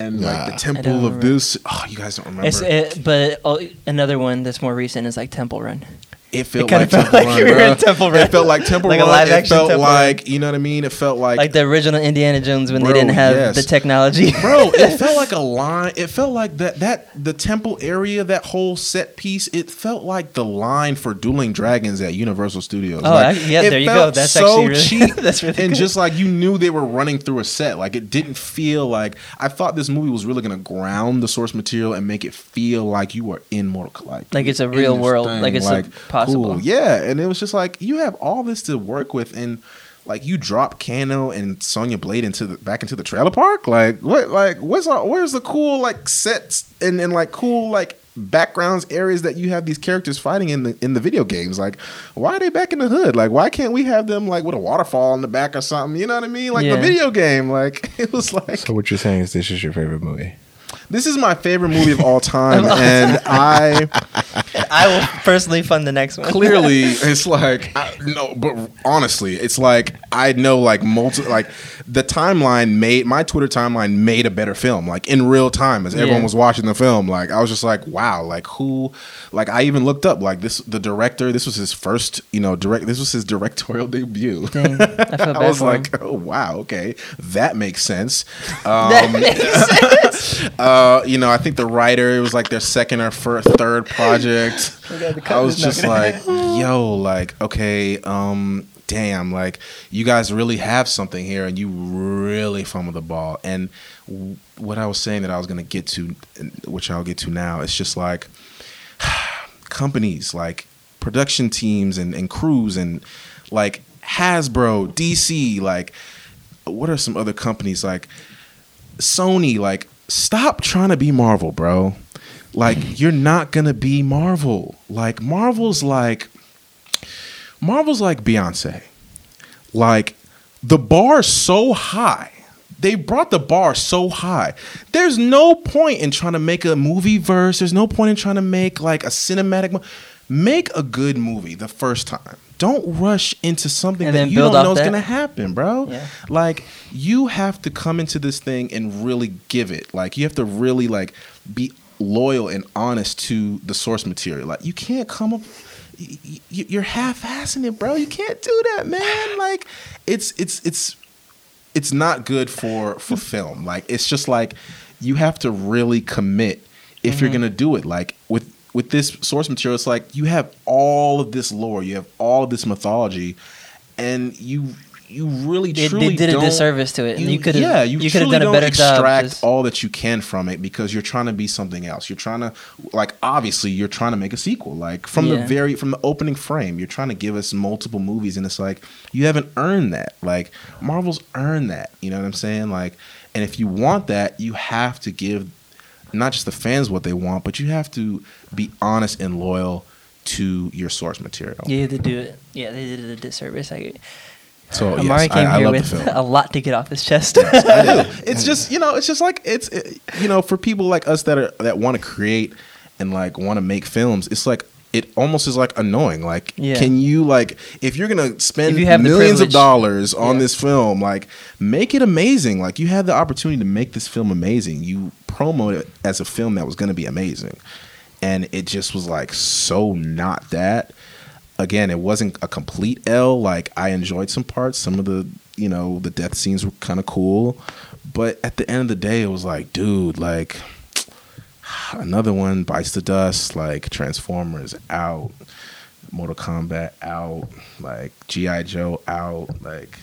and like the Temple of remember. this. Oh, you guys don't remember? It's, it, but oh, another one that's more recent is like Temple Run. It felt kinda like felt Temple like Run. you were in. Temple Run. It felt like Temple Like a Run. live it action felt Temple Run. like you know what I mean. It felt like like the original Indiana Jones when Bro, they didn't have yes. the technology. (laughs) bro it (laughs) felt like a line it felt like that that the temple area that whole set piece it felt like the line for dueling dragons at universal studios Oh, like, I- yeah, there you go. That's so really- cheap (laughs) that's really and good. just like you knew they were running through a set like it didn't feel like i thought this movie was really gonna ground the source material and make it feel like you were in mortal kombat Like it's a real world, thing, like it's, like, possible. cool. yeah and it was just like you have all this to work with and like you drop Kano and Sonya Blade into the back into the trailer park. Like what? Like where's all, where's the cool like sets and, and like cool like backgrounds areas that you have these characters fighting in the in the video games? Like why are they back in the hood? Like why can't we have them like with a waterfall in the back or something? You know what I mean? Like Yeah. the video game. Like (laughs) it was like So what you're saying is this is your favorite movie? this is my favorite movie of all (laughs) time, and (laughs) I. I will (laughs) personally fund the next one. clearly (laughs) it's like I, no but honestly it's like i know like multi like the timeline made my twitter timeline made a better film like in real time as everyone Yeah. was watching the film like i was just like wow like who like i even looked up like this the director this was his first you know direct this was his directorial (laughs) debut Dang, I felt I was like, oh wow, okay, that makes sense. That Um, makes sense. uh, you know, I think the writer it was like their second or fir- third project. (laughs) I was just like, yo, like, okay, um, damn, like, you guys really have something here, and you really fumbled the ball. And w- what I was saying that I was gonna get to, which I'll get to now, it's just like (sighs) companies, like production teams and, and crews, and like Hasbro, DC, like, what are some other companies like? Sony, like, stop trying to be Marvel, bro. Like, you're not gonna be Marvel. Like, Marvel's like Marvel's like Beyonce. Like, the bar's so high. They brought the bar so high. There's no point in trying to make a movie verse. There's no point in trying to make like a cinematic. Mo- make a good movie the first time. Don't rush into something And that you don't know is gonna happen, bro. Yeah. Like you have to come into this thing and really give it. Like you have to really like be loyal and honest to the source material. Like you can't come up. You're half-assing it, bro. You can't do that, man. Like it's it's it's it's not good for for film. Like it's just like you have to really commit if you're mm-hmm. gonna do it. Like with with this source material, it's like you have all of this lore, you have all of this mythology, and you you really They- they truly did a disservice to it. You could've- yeah you, you could've done a better job extract all that you can from it because you're trying to be something else. You're trying to like obviously you're trying to make a sequel. Like from the very from the opening frame, you're trying to give us multiple movies and it's like you haven't earned that. Like Marvel's earned that. You know what I'm saying? Like and if you want that, you have to give not just the fans what they want, but you have to be honest and loyal to your source material. Yeah, they do it. Yeah, they did it a disservice. I, So yes, Amari I, came I here love the with film. a lot to get off his chest. I do. (laughs) It's just you know, it's just like it's it- you know, for people like us that are that want to create and like want to make films, it's like it almost is like annoying. Like, Yeah. can you like if you're gonna spend you have millions of dollars on Yeah. this film, like make it amazing. Like you had the opportunity to make this film amazing. You promote it as a film that was gonna be amazing, and it just was like so not that again, it wasn't a complete L. Like I enjoyed some parts. Some of the you know the death scenes were kind of cool, but at the end of the day, it was like, dude, like (sighs) another one bites the dust. Like Transformers out, Mortal Kombat out, like GI Joe out, like.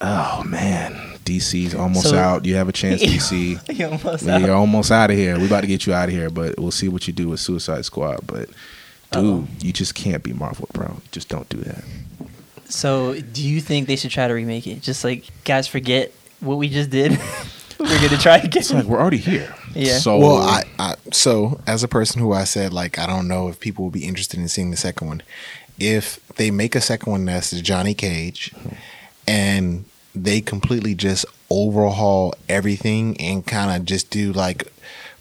Oh man, DC's almost So- out. You have a chance, DC. He almost Yeah, out. You're almost out of here. We about to get you out of here, but we'll see what you do with Suicide Squad. But dude, Uh-oh. you just can't be Marvel, bro. Just don't do that. So, do you think they should try to remake it? Just like guys, forget what we just did. (laughs) We're gonna try again. It's like we're already here. Yeah. So Well, I, I so as a person who I said like I don't know if people will be interested in seeing the second one. If they make a second one that's Johnny Cage, mm-hmm. and they completely just overhaul everything and kind of just do like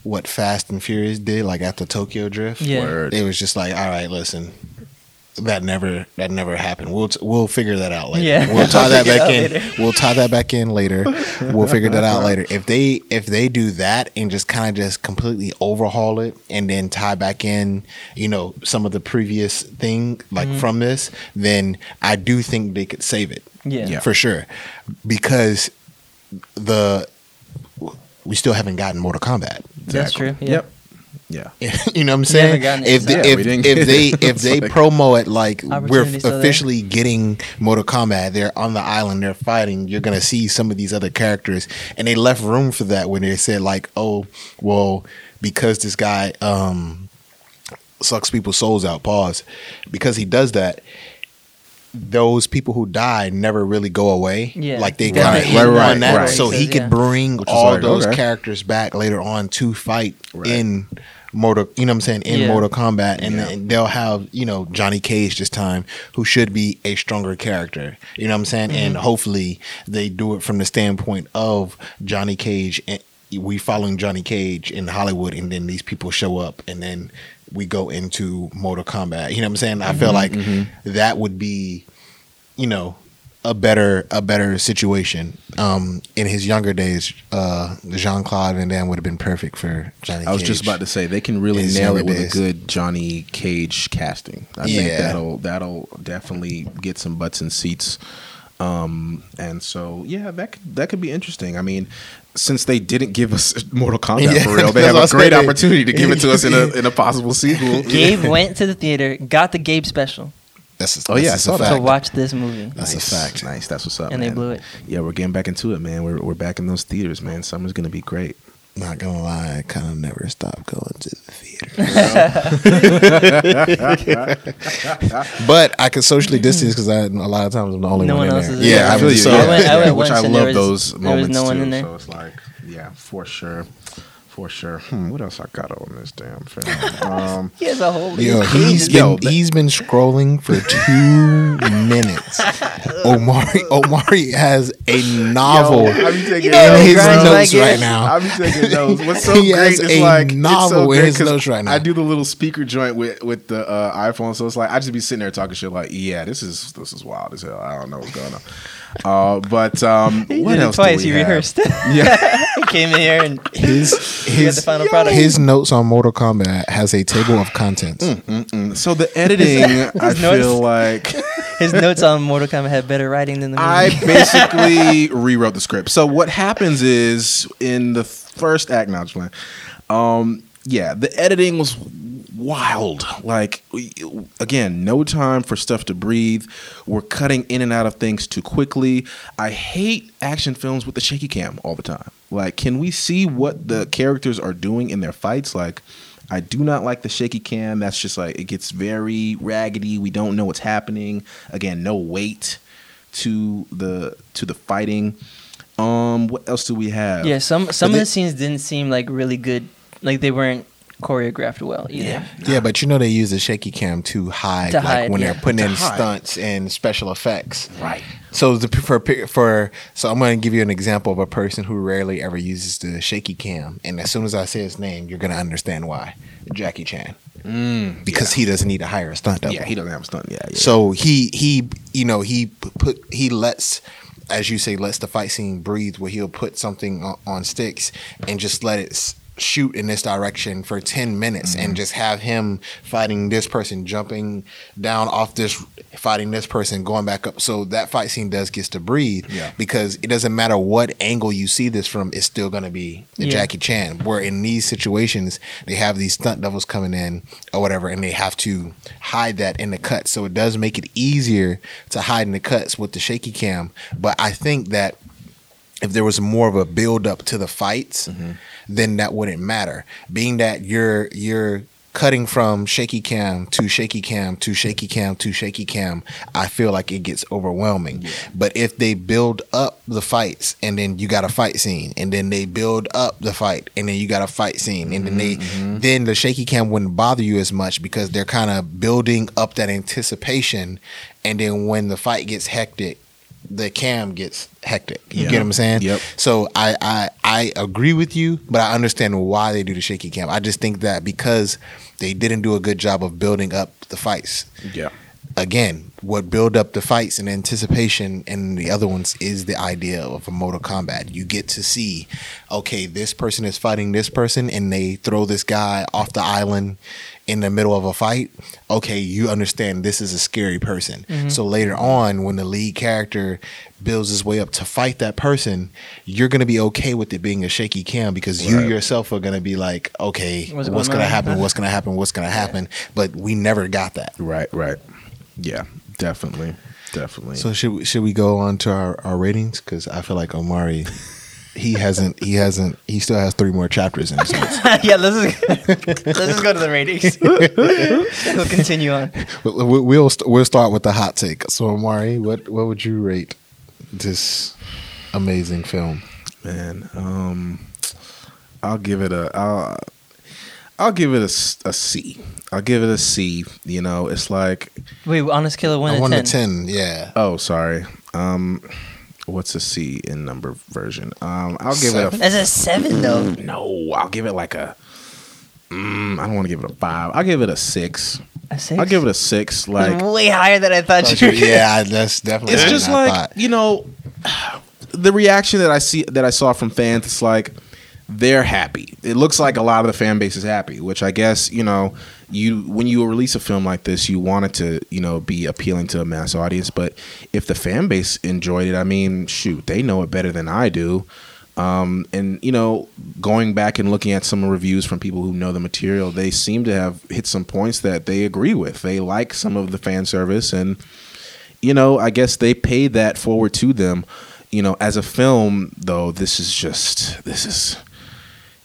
what Fast and Furious did, like after Tokyo Drift. Yeah. Word. It was just like, all right, listen, that never that never happened. We'll t- we'll figure that out later. Yeah. we'll (laughs) tie that back in. later. We'll tie that back in later. We'll figure that out (laughs) later. If they if they do that and just kind of just completely overhaul it and then tie back in, you know, some of the previous thing like Mm-hmm. from this, then I do think they could save it. Yeah. Yeah. for sure, because the we still haven't gotten Mortal Kombat. That's true. Yeah. Yep. Yeah. (laughs) you know what I'm saying? If they. Yeah, we if, if they it. (laughs) if they like- promo it like we're Opportunity's still there. officially getting Mortal Kombat, they're on the island, they're fighting. You're gonna see some of these other characters, and they left room for that when they said like, oh, well, because this guy um sucks people's souls out. Pause. Because he does that. Those people who die never really go away. Yeah. like they Right, got right, right, right, on that, right. so he could yeah. bring Which all like, those okay. characters back later on to fight Right. in Mortal. You know what I'm saying? In Yeah. Mortal Kombat, and Yeah. then they'll have you know Johnny Cage this time, who should be a stronger character. You know what I'm saying? And Mm-hmm. hopefully they do it from the standpoint of Johnny Cage and we following Johnny Cage in Hollywood, and then these people show up, and then we go into Mortal Kombat. You know what I'm saying? I Mm-hmm. feel like that would be, you know, a better a better situation. Um, in his younger days, uh, Jean Claude Van Damme would have been perfect for Johnny. I was Cage. just about to say they can really His nail it with days. a good Johnny Cage casting. I think that'll that'll definitely get some butts and seats. Um, and so yeah, that could, that could be interesting. I mean, since they didn't give us (laughs) Mortal Kombat Yeah, for real, they that's have what I a said. great opportunity to give it to us in a (laughs) in a possible sequel. (laughs) Gabe went to the theater, got the Gabe special That's a, Oh, that's yeah, I a saw that. to fact. watch this movie. That's nice, a fact. Nice, that's what's up. And they blew it. Yeah, we're getting back into it, man. We're we're back in those theaters, man. Summer's gonna be great. Not gonna lie, I kind of never stopped going to the theater. (laughs) but I can socially distance because I a lot of times I'm the only No one, one in else there. is yeah, there. I I feel feel you. you. I went- I went which I love was- those there was moments no one too. in there. So it's like, yeah, for sure, for sure. Hmm, what else I got on this damn film? Um, (laughs) He has a whole Yo, list. he's been that- he's been scrolling for (laughs) two minutes. (laughs) Amari Amari has a novel Yo, I be taking You know in his notes like right now. I be taking notes. What's so He great has is a like novel it's so in great his 'cause notes right now. I do the little speaker joint with with the uh, iPhone, so it's like I just be sitting there talking shit like, yeah, this is this is wild as hell. I don't know what's going on. Uh, but um, (laughs) He what else? do twice. He have? rehearsed. (laughs) Yeah, (laughs) he came in here and His he the his final product. his notes on Mortal Kombat has a table of contents. Mm, so the editing, I notes- feel like his notes on Mortal Kombat had better writing than the movie. I basically rewrote the script. So what happens is in the first act now, just playing, um, yeah, the editing was wild. Like again, no time for stuff to breathe. We're cutting in and out of things too quickly. I hate action films with the shaky cam all the time. Like, can we see what the characters are doing in their fights? Like, I do not like the shaky cam. That's just like it gets very raggedy. We don't know what's happening. Again, no weight to the to the fighting. Um, what else do we have? yeah, some some of the scenes didn't seem like really good. Like they weren't choreographed well either. Yeah, but you know they use the shaky cam to hide, To like hide, when yeah. they're putting To in hide. stunts and special effects. Right. So the, for for so I'm going to give you an example of a person who rarely ever uses the shaky cam, and as soon as I say his name, you're going to understand why. Jackie Chan, Mm, because he doesn't need to hire a stunt double. yeah, he doesn't have a stunt. Yeah, yeah. So he he you know he put he lets as you say lets the fight scene breathe where he'll put something on, on sticks and just let it s- shoot in this direction for 10 minutes Mm-hmm. and just have him fighting this person jumping down off this fighting this person going back up so that fight scene does gets to breathe Yeah. because it doesn't matter what angle you see this from it's still going to be the Yeah. Jackie Chan where in these situations they have these stunt doubles coming in or whatever and they have to hide that in the cut so it does make it easier to hide in the cuts with the shaky cam but I think that if there was more of a build up to the fights, mm-hmm. then that wouldn't matter. Being that you're you're cutting from shaky cam to shaky cam to shaky cam to shaky cam, I feel like it gets overwhelming. But if they build up the fights and then you got a fight scene and then they build up the fight and then you got a fight scene and then they mm-hmm, mm-hmm. then the shaky cam wouldn't bother you as much because they're kind of building up that anticipation and then when the fight gets hectic the cam gets hectic. You Yeah. get what I'm saying? Yep. So I, I I agree with you, but I understand why they do the shaky cam. I just think that because they didn't do a good job of building up the fights, yeah. again, what build up the fights and anticipation and the other ones is the idea of a Mortal Kombat. You get to see, okay, this person is fighting this person and they throw this guy off the island in the middle of a fight. Okay, you understand this is a scary person. Mm-hmm. So later on, when the lead character builds his way up to fight that person, you're gonna be okay with it being a shaky cam because you yourself are gonna be like, okay, What's what's, going gonna happen? What's gonna happen? What's gonna happen? But we never got that. Right, right. Yeah, definitely, definitely. So should we, should we go on to our, our ratings? Because I feel like Amari, he hasn't he hasn't he still has three more chapters in his notes. (laughs) yeah, let's just, let's just go to the ratings. (laughs) we'll continue on. We- we- we'll we'll start with the hot take. So Amari, what what would you rate this amazing film? man, um, I'll give it a. I'll, I'll give it a, s- a C. I'll give it a C. You know, it's like Wait, on a scale of one A to one ten. to ten, yeah. oh, sorry. Um, what's a C in number version? Um, I'll give Seven? it a That's a seven though. no. I'll give it like a. Mm, I don't want to give it a five. I'll give it a six. A six. I'll give it a six. Like (laughs) way higher than I thought you. were. yeah, that's definitely. it's just like thought. you know (sighs) the reaction that i see that i saw from fans it's like they're happy it looks like a lot of the fan base is happy which i guess you know you when you release a film like this you want it to you know be appealing to a mass audience but if the fan base enjoyed it i mean shoot they know it better than i do um, and you know, going back and looking at some reviews from people who know the material, they seem to have hit some points that they agree with. They like some of the fan service, and you know, I guess they paid that forward to them. You know, as a film, though, this is just this is,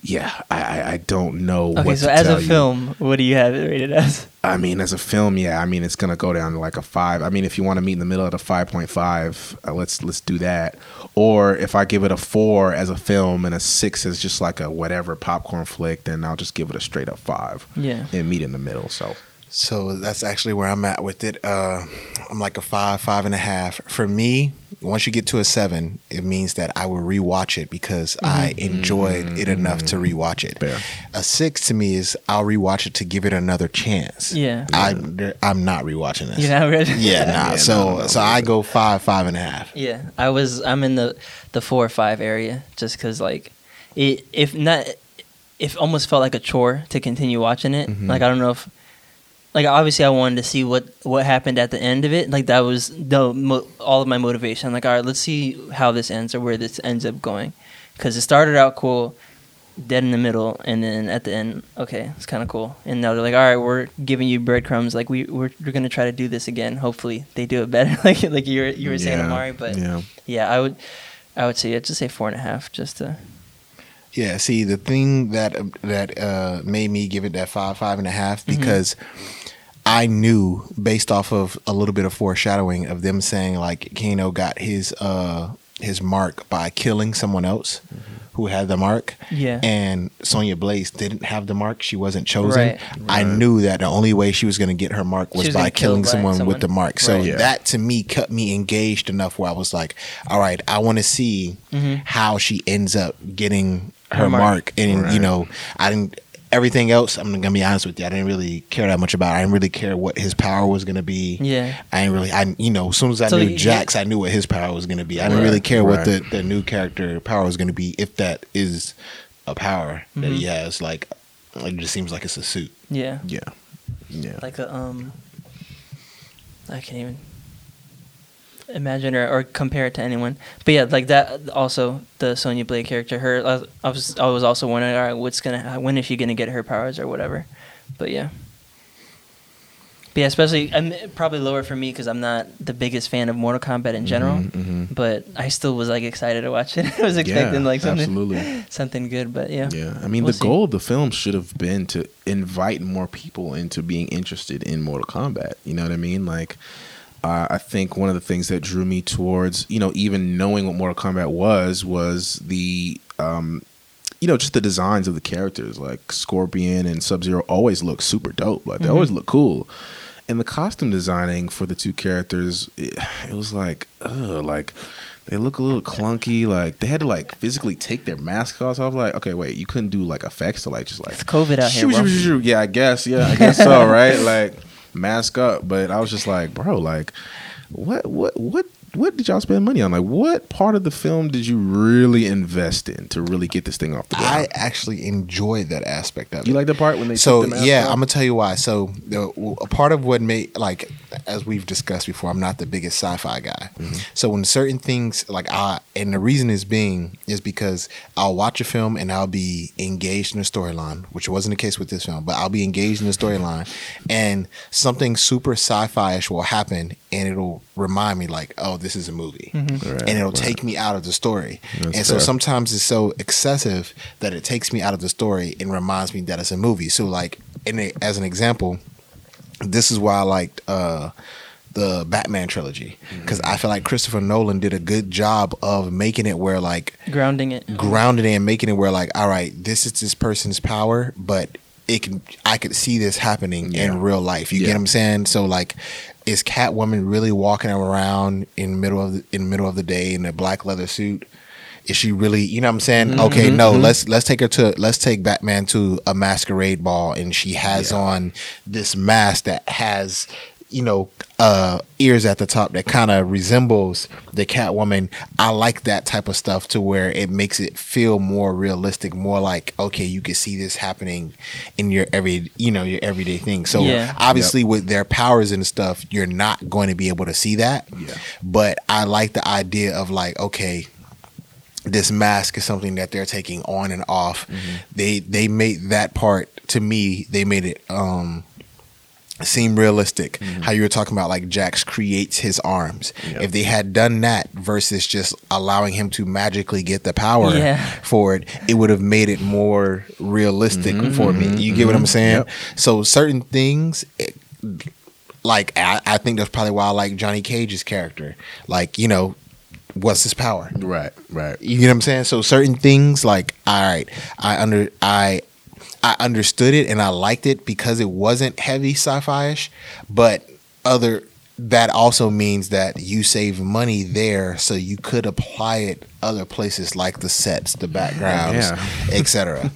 yeah, I I, don't know. Okay, what so as a you. film, what do you have it rated as? I mean, as a film, yeah. I mean, it's gonna go down to like a five. I mean, if you want to meet in the middle at a five point five, uh, let's let's do that. Or if I give it a four as a film and a six as just like a whatever popcorn flick, then I'll just give it a straight up five Yeah. and meet in the middle. So So that's actually where I'm at with it. Uh, I'm like a five, five and a half. For me, once you get to a seven, it means that I will rewatch it because I enjoyed it enough to rewatch it. Fair. A six to me is I'll rewatch it to give it another chance. Yeah. I, I'm not rewatching this. You know, ready? Yeah, nah. (laughs) Yeah, so no, no, so I go five, five and a half. Yeah, I was. I'm in the the four or five area just because like it. If not, it almost felt like a chore to continue watching it. Mhm. Like I don't know if. Like obviously, I wanted to see what what happened at the end of it. Like that was the mo- all of my motivation. I'm like, all right, let's see how this ends or where this ends up going, because it started out cool, dead in the middle, and then at the end, okay, it's kind of cool. And now they're like, all right, we're giving you breadcrumbs. Like we we're, we're gonna try to do this again. Hopefully, they do it better. (laughs) like like you were you were saying, yeah, Amari, but yeah, yeah, I would, I would say, yeah, just say four and a half, just to. Yeah, see the thing that that uh, made me give it that five, five and a half because I knew based off of a little bit of foreshadowing of them saying like Kano got his uh, his mark by killing someone else who had the mark, Yeah. and Sonya Blade didn't have the mark; she wasn't chosen. Right. I Right. knew that the only way she was going to get her mark was, was by gonna kill killing by someone, someone. with the mark. So Right. Yeah. that to me kept me engaged enough where I was like, "All right, I want to see Mhm. how she ends up getting her, Her mark. mark. And you know, I didn't. Everything else, I'm gonna be honest with you. I didn't really care that much about. It. I didn't really care what his power was gonna be. Yeah. I didn't really. I you know, as soon as I So knew you- Jax, I knew what his power was gonna be. I didn't Right. really care what the the new character power was gonna be, if that is a power that he has. Like, it just seems like it's a suit. Yeah. yeah, yeah. Like a um. I can't even imagine or, or compare it to anyone. But yeah, like that. Also, the Sonya Blade character, her. I, was I was also wondering, all right, what's gonna when is she gonna get her powers or whatever. But yeah. But yeah, especially I'm probably lower for me because I'm not the biggest fan of Mortal Kombat in general. Mhm, mhm. But I still was like excited to watch it. (laughs) I was expecting Yeah, like something absolutely. (laughs) something good. But yeah, Yeah, I mean, We'll the see. goal of the film should have been to invite more people into being interested in Mortal Kombat. You know what I mean? Like, uh, I think one of the things that drew me towards, you know, even knowing what Mortal Kombat was, was the, um, you know, just the designs of the characters. Like Scorpion and Sub Zero always look super dope. Like they Mhm. always look cool. And the costume designing for the two characters, it, it was like, ugh, like they look a little clunky. Like they had to like physically take their masks off. So I was like, okay, wait, you couldn't do like effects to like just like it's COVID out here. Shoo, shoo, shoo. Yeah, I guess. Yeah, I (laughs) guess so. Right? Like mask up. But I was just like, bro, like, what, what, what, what did y'all spend money on? Like, what part of the film did you really invest in to really get this thing off the ground? I actually enjoyed that aspect of it. you like the part when they so yeah? I'm gonna tell you why. So the, a part of what made like as we've discussed before, I'm not the biggest sci-fi guy. Mm-hmm. So when certain things like I and the reason is being is because I'll watch a film and I'll be engaged in the storyline, which wasn't the case with this film, but I'll be engaged in the storyline, and something super sci-fi-ish will happen, and it'll remind me like, oh, this is a movie, mm-hmm. Right, and it'll right. take me out of the story. That's and so fair. sometimes it's so excessive that it takes me out of the story and reminds me that it's a movie. So like, in a, as an example, this is why I liked uh, the Batman trilogy mm-hmm. because I feel like Christopher Nolan did a good job of making it where like Grounding it. Mm-hmm. grounding it, and making it where like, all right, this is this person's power, but it can I could see this happening Yeah. in real life. You Yeah. get what I'm saying? So like, is Catwoman really walking around in the middle of the, in middle of the day in a black leather suit? Is she really? You know what I'm saying? Mm-hmm. Okay, no. Let's let's take her to let's take Batman to a masquerade ball, and she has Yeah. on this mask that has you know uh ears at the top that kind of resembles the Catwoman. I like that type of stuff to where it makes it feel more realistic, more like okay, you can see this happening in your every you know your everyday thing. So Yeah. obviously with their powers and stuff, you're not going to be able to see that. Yeah. But I like the idea of like okay, this mask is something that they're taking on and off. Mm-hmm. They they made that part to me. They made it um seem realistic. How you were talking about like Jax creates his arms. Mm-hmm. If they had done that versus just allowing him to magically get the power Yeah. for it, it would have made it more realistic for me. You get what I'm saying? Mm-hmm. Yep. So certain things. It, like I, I think that's probably why I like Johnny Cage's character. Like you know, what's his power? right, right. You know what I'm saying? So certain things, like, all right, I under I I understood it and I liked it because it wasn't heavy sci-fi ish, but other that also means that you save money there, so you could apply it other places like the sets, the backgrounds, Yeah. (laughs) etc.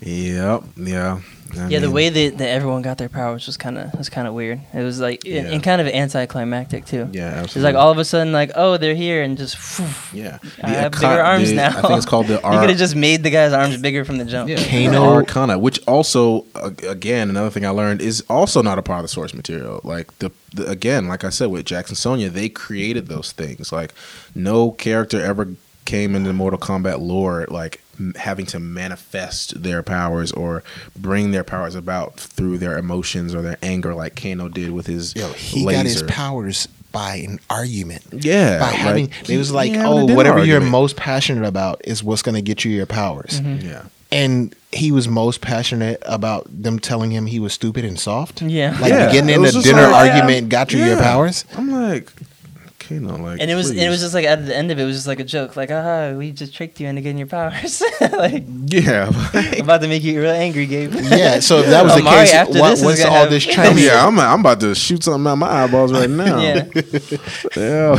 Yep, yeah. I Yeah, the way that, that everyone got their powers was kind of was kind of weird. It was like and- Yeah. and kind of anticlimactic too. Yeah, absolutely. It's like all of a sudden, like, oh, they're here, and just phew, Yeah, I have Aka- bigger arms the- now. I think it's called the (laughs) you could have just made the guy's arms bigger from the jump. Yeah, Kano- Arcana, which also uh, again another thing I learned is also not a part of the source material. Like the, the again, like I said with Jackson Sonya, they created those things. Like no character ever came into Mortal Kombat lore like m- having to manifest their powers or bring their powers about through their emotions or their anger, like Kano did with his Yo, he laser. got his powers by an argument. Yeah, by like, having it was like, he had a oh, whatever you're most passionate about is what's going to get you your powers. Mm-hmm. Yeah. And he was most passionate about them telling him he was stupid and soft. Yeah. like Yeah, getting in a dinner like, argument got you your powers. I'm like, Kano, like, And it was please. it was just like at the end of it, it was just like a joke, like, ah, we just tricked you into getting your powers, (laughs) like yeah. (laughs) about to make you real angry, Gabe. Yeah, so if that was the case, after what, this what's all have- this (laughs) training? yeah, I'm, I'm about to shoot something out my eyeballs right now. yeah, yeah.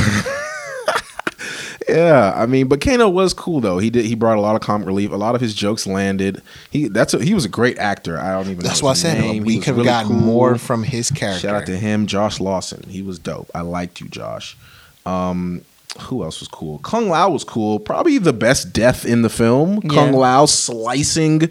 yeah, I mean, but Kano was cool though. He did. He brought a lot of comic relief. A lot of his jokes landed. He that's a, he was a great actor. I don't even. That's know why I said name. We was could have really gotten cool. more from his character. Shout out to him, Josh Lawson. He was dope. I liked you, Josh. Um, who else was cool? Kung Lao was cool. Probably the best death in the film. Yeah. Kung Lao slicing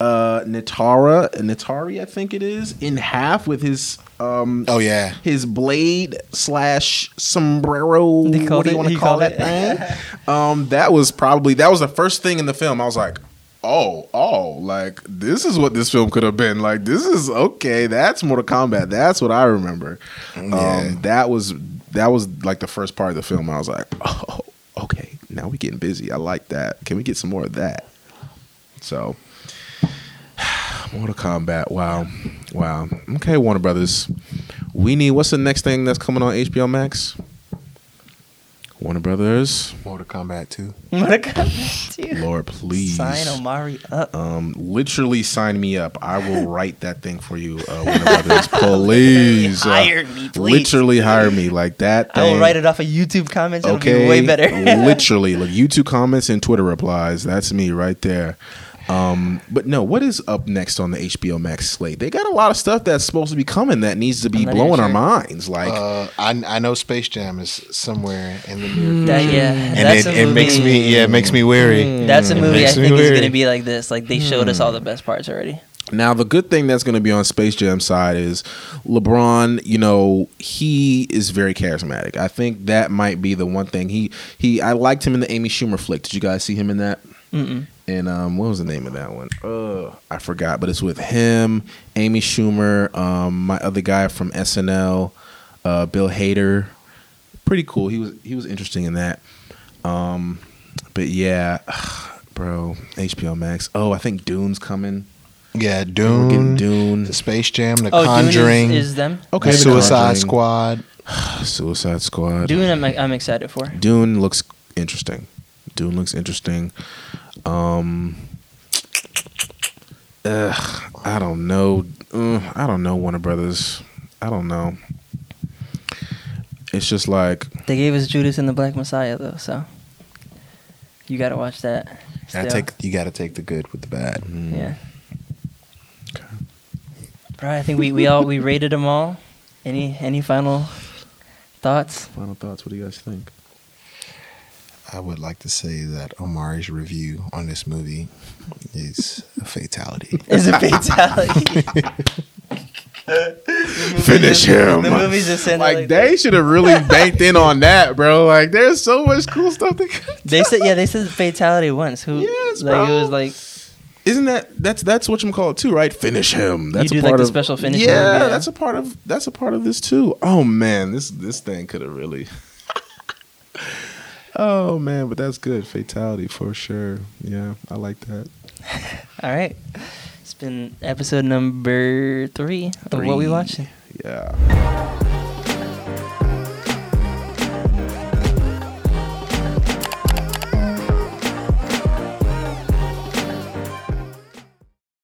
uh Nitara, Nitari, I think it is, in half with his um Oh yeah, his blade slash sombrero. What do you it- want to call called that thing? (laughs) um, that was probably that was the first thing in the film. I was like, oh, oh, like this is what this film could have been. Like this is okay. That's Mortal Kombat. That's what I remember. Yeah. Um, that was that was like the first part of the film. I was like, (laughs) oh, okay. Now we're getting busy. I like that. Can we get some more of that? So. (sighs) Mortal Kombat. Wow. Wow. Okay, Warner Brothers. We need what's the next thing that's coming on HBO Max? Warner Brothers. Mortal Kombat too. what a comment, dude. Lord, please. Sign Amari up. Um, literally sign me up. I will write that thing for you, uh, Warner Brothers. (laughs) Please. Uh, Hire me, please. Literally hire me. Like that I will write it off of YouTube comments. It'll Okay. be way better. literally. Like YouTube comments and Twitter replies. That's me right there. Um, but no, what is up next on the HBO Max slate? They got a lot of stuff that's supposed to be coming that needs to be blowing even our minds. Like, Uh, I I know Space Jam is somewhere in the near future, That, yeah, and that's it, a it makes me yeah it makes me weary. That's a movie I think is gonna be like this. Like they showed us all the best parts already. Now, the good thing that's going to be on Space Jam side is LeBron. You know, he is very charismatic. I think that might be the one thing he he. I liked him in the Amy Schumer flick. Did you guys see him in that? Mm-mm. And um, what was the name of that one? Uh, I forgot, but it's with him, Amy Schumer, um, my other guy from SNL, uh, Bill Hader. Pretty cool. He was he was interesting in that. Um, but yeah, (sighs) bro, HBO Max. Oh, I think Dune's coming. Yeah, We're getting Dune, Dune. the Space Jam, the Oh, Conjuring, Dune is, is them. Okay, the The Suicide Conjuring. Squad. (sighs) Suicide Squad. Dune, I'm, I'm excited for. Dune looks interesting. Dune looks interesting. Um, ugh, I don't know. Uh, I don't know Warner Brothers. I don't know. It's just like They gave us Judas and the Black Messiah though, so you gotta watch that. Gotta take you got to take the good with the bad. mm, Yeah. Bro, I think we, we all we rated them all. Any any final thoughts? Final thoughts. What do you guys think? I would like to say that Amari's review on this movie is a fatality. Is a fatality. (laughs) Finish him. The movies just Like, like, they should have really (laughs) banked in on that, bro. Like there's so much cool stuff. That (laughs) They said yeah, they said fatality once. Who Yes, like it was like Isn't that that's that's what you call it too, right? Finish him. That's do, a like, part the of special finish Yeah, move, yeah. that's a part of that's a part of this too. Oh man, this this thing could have really. Oh man, but that's good. Fatality for sure. Yeah, I like that. (laughs) all right. It's been episode number three of what we watching. Yeah.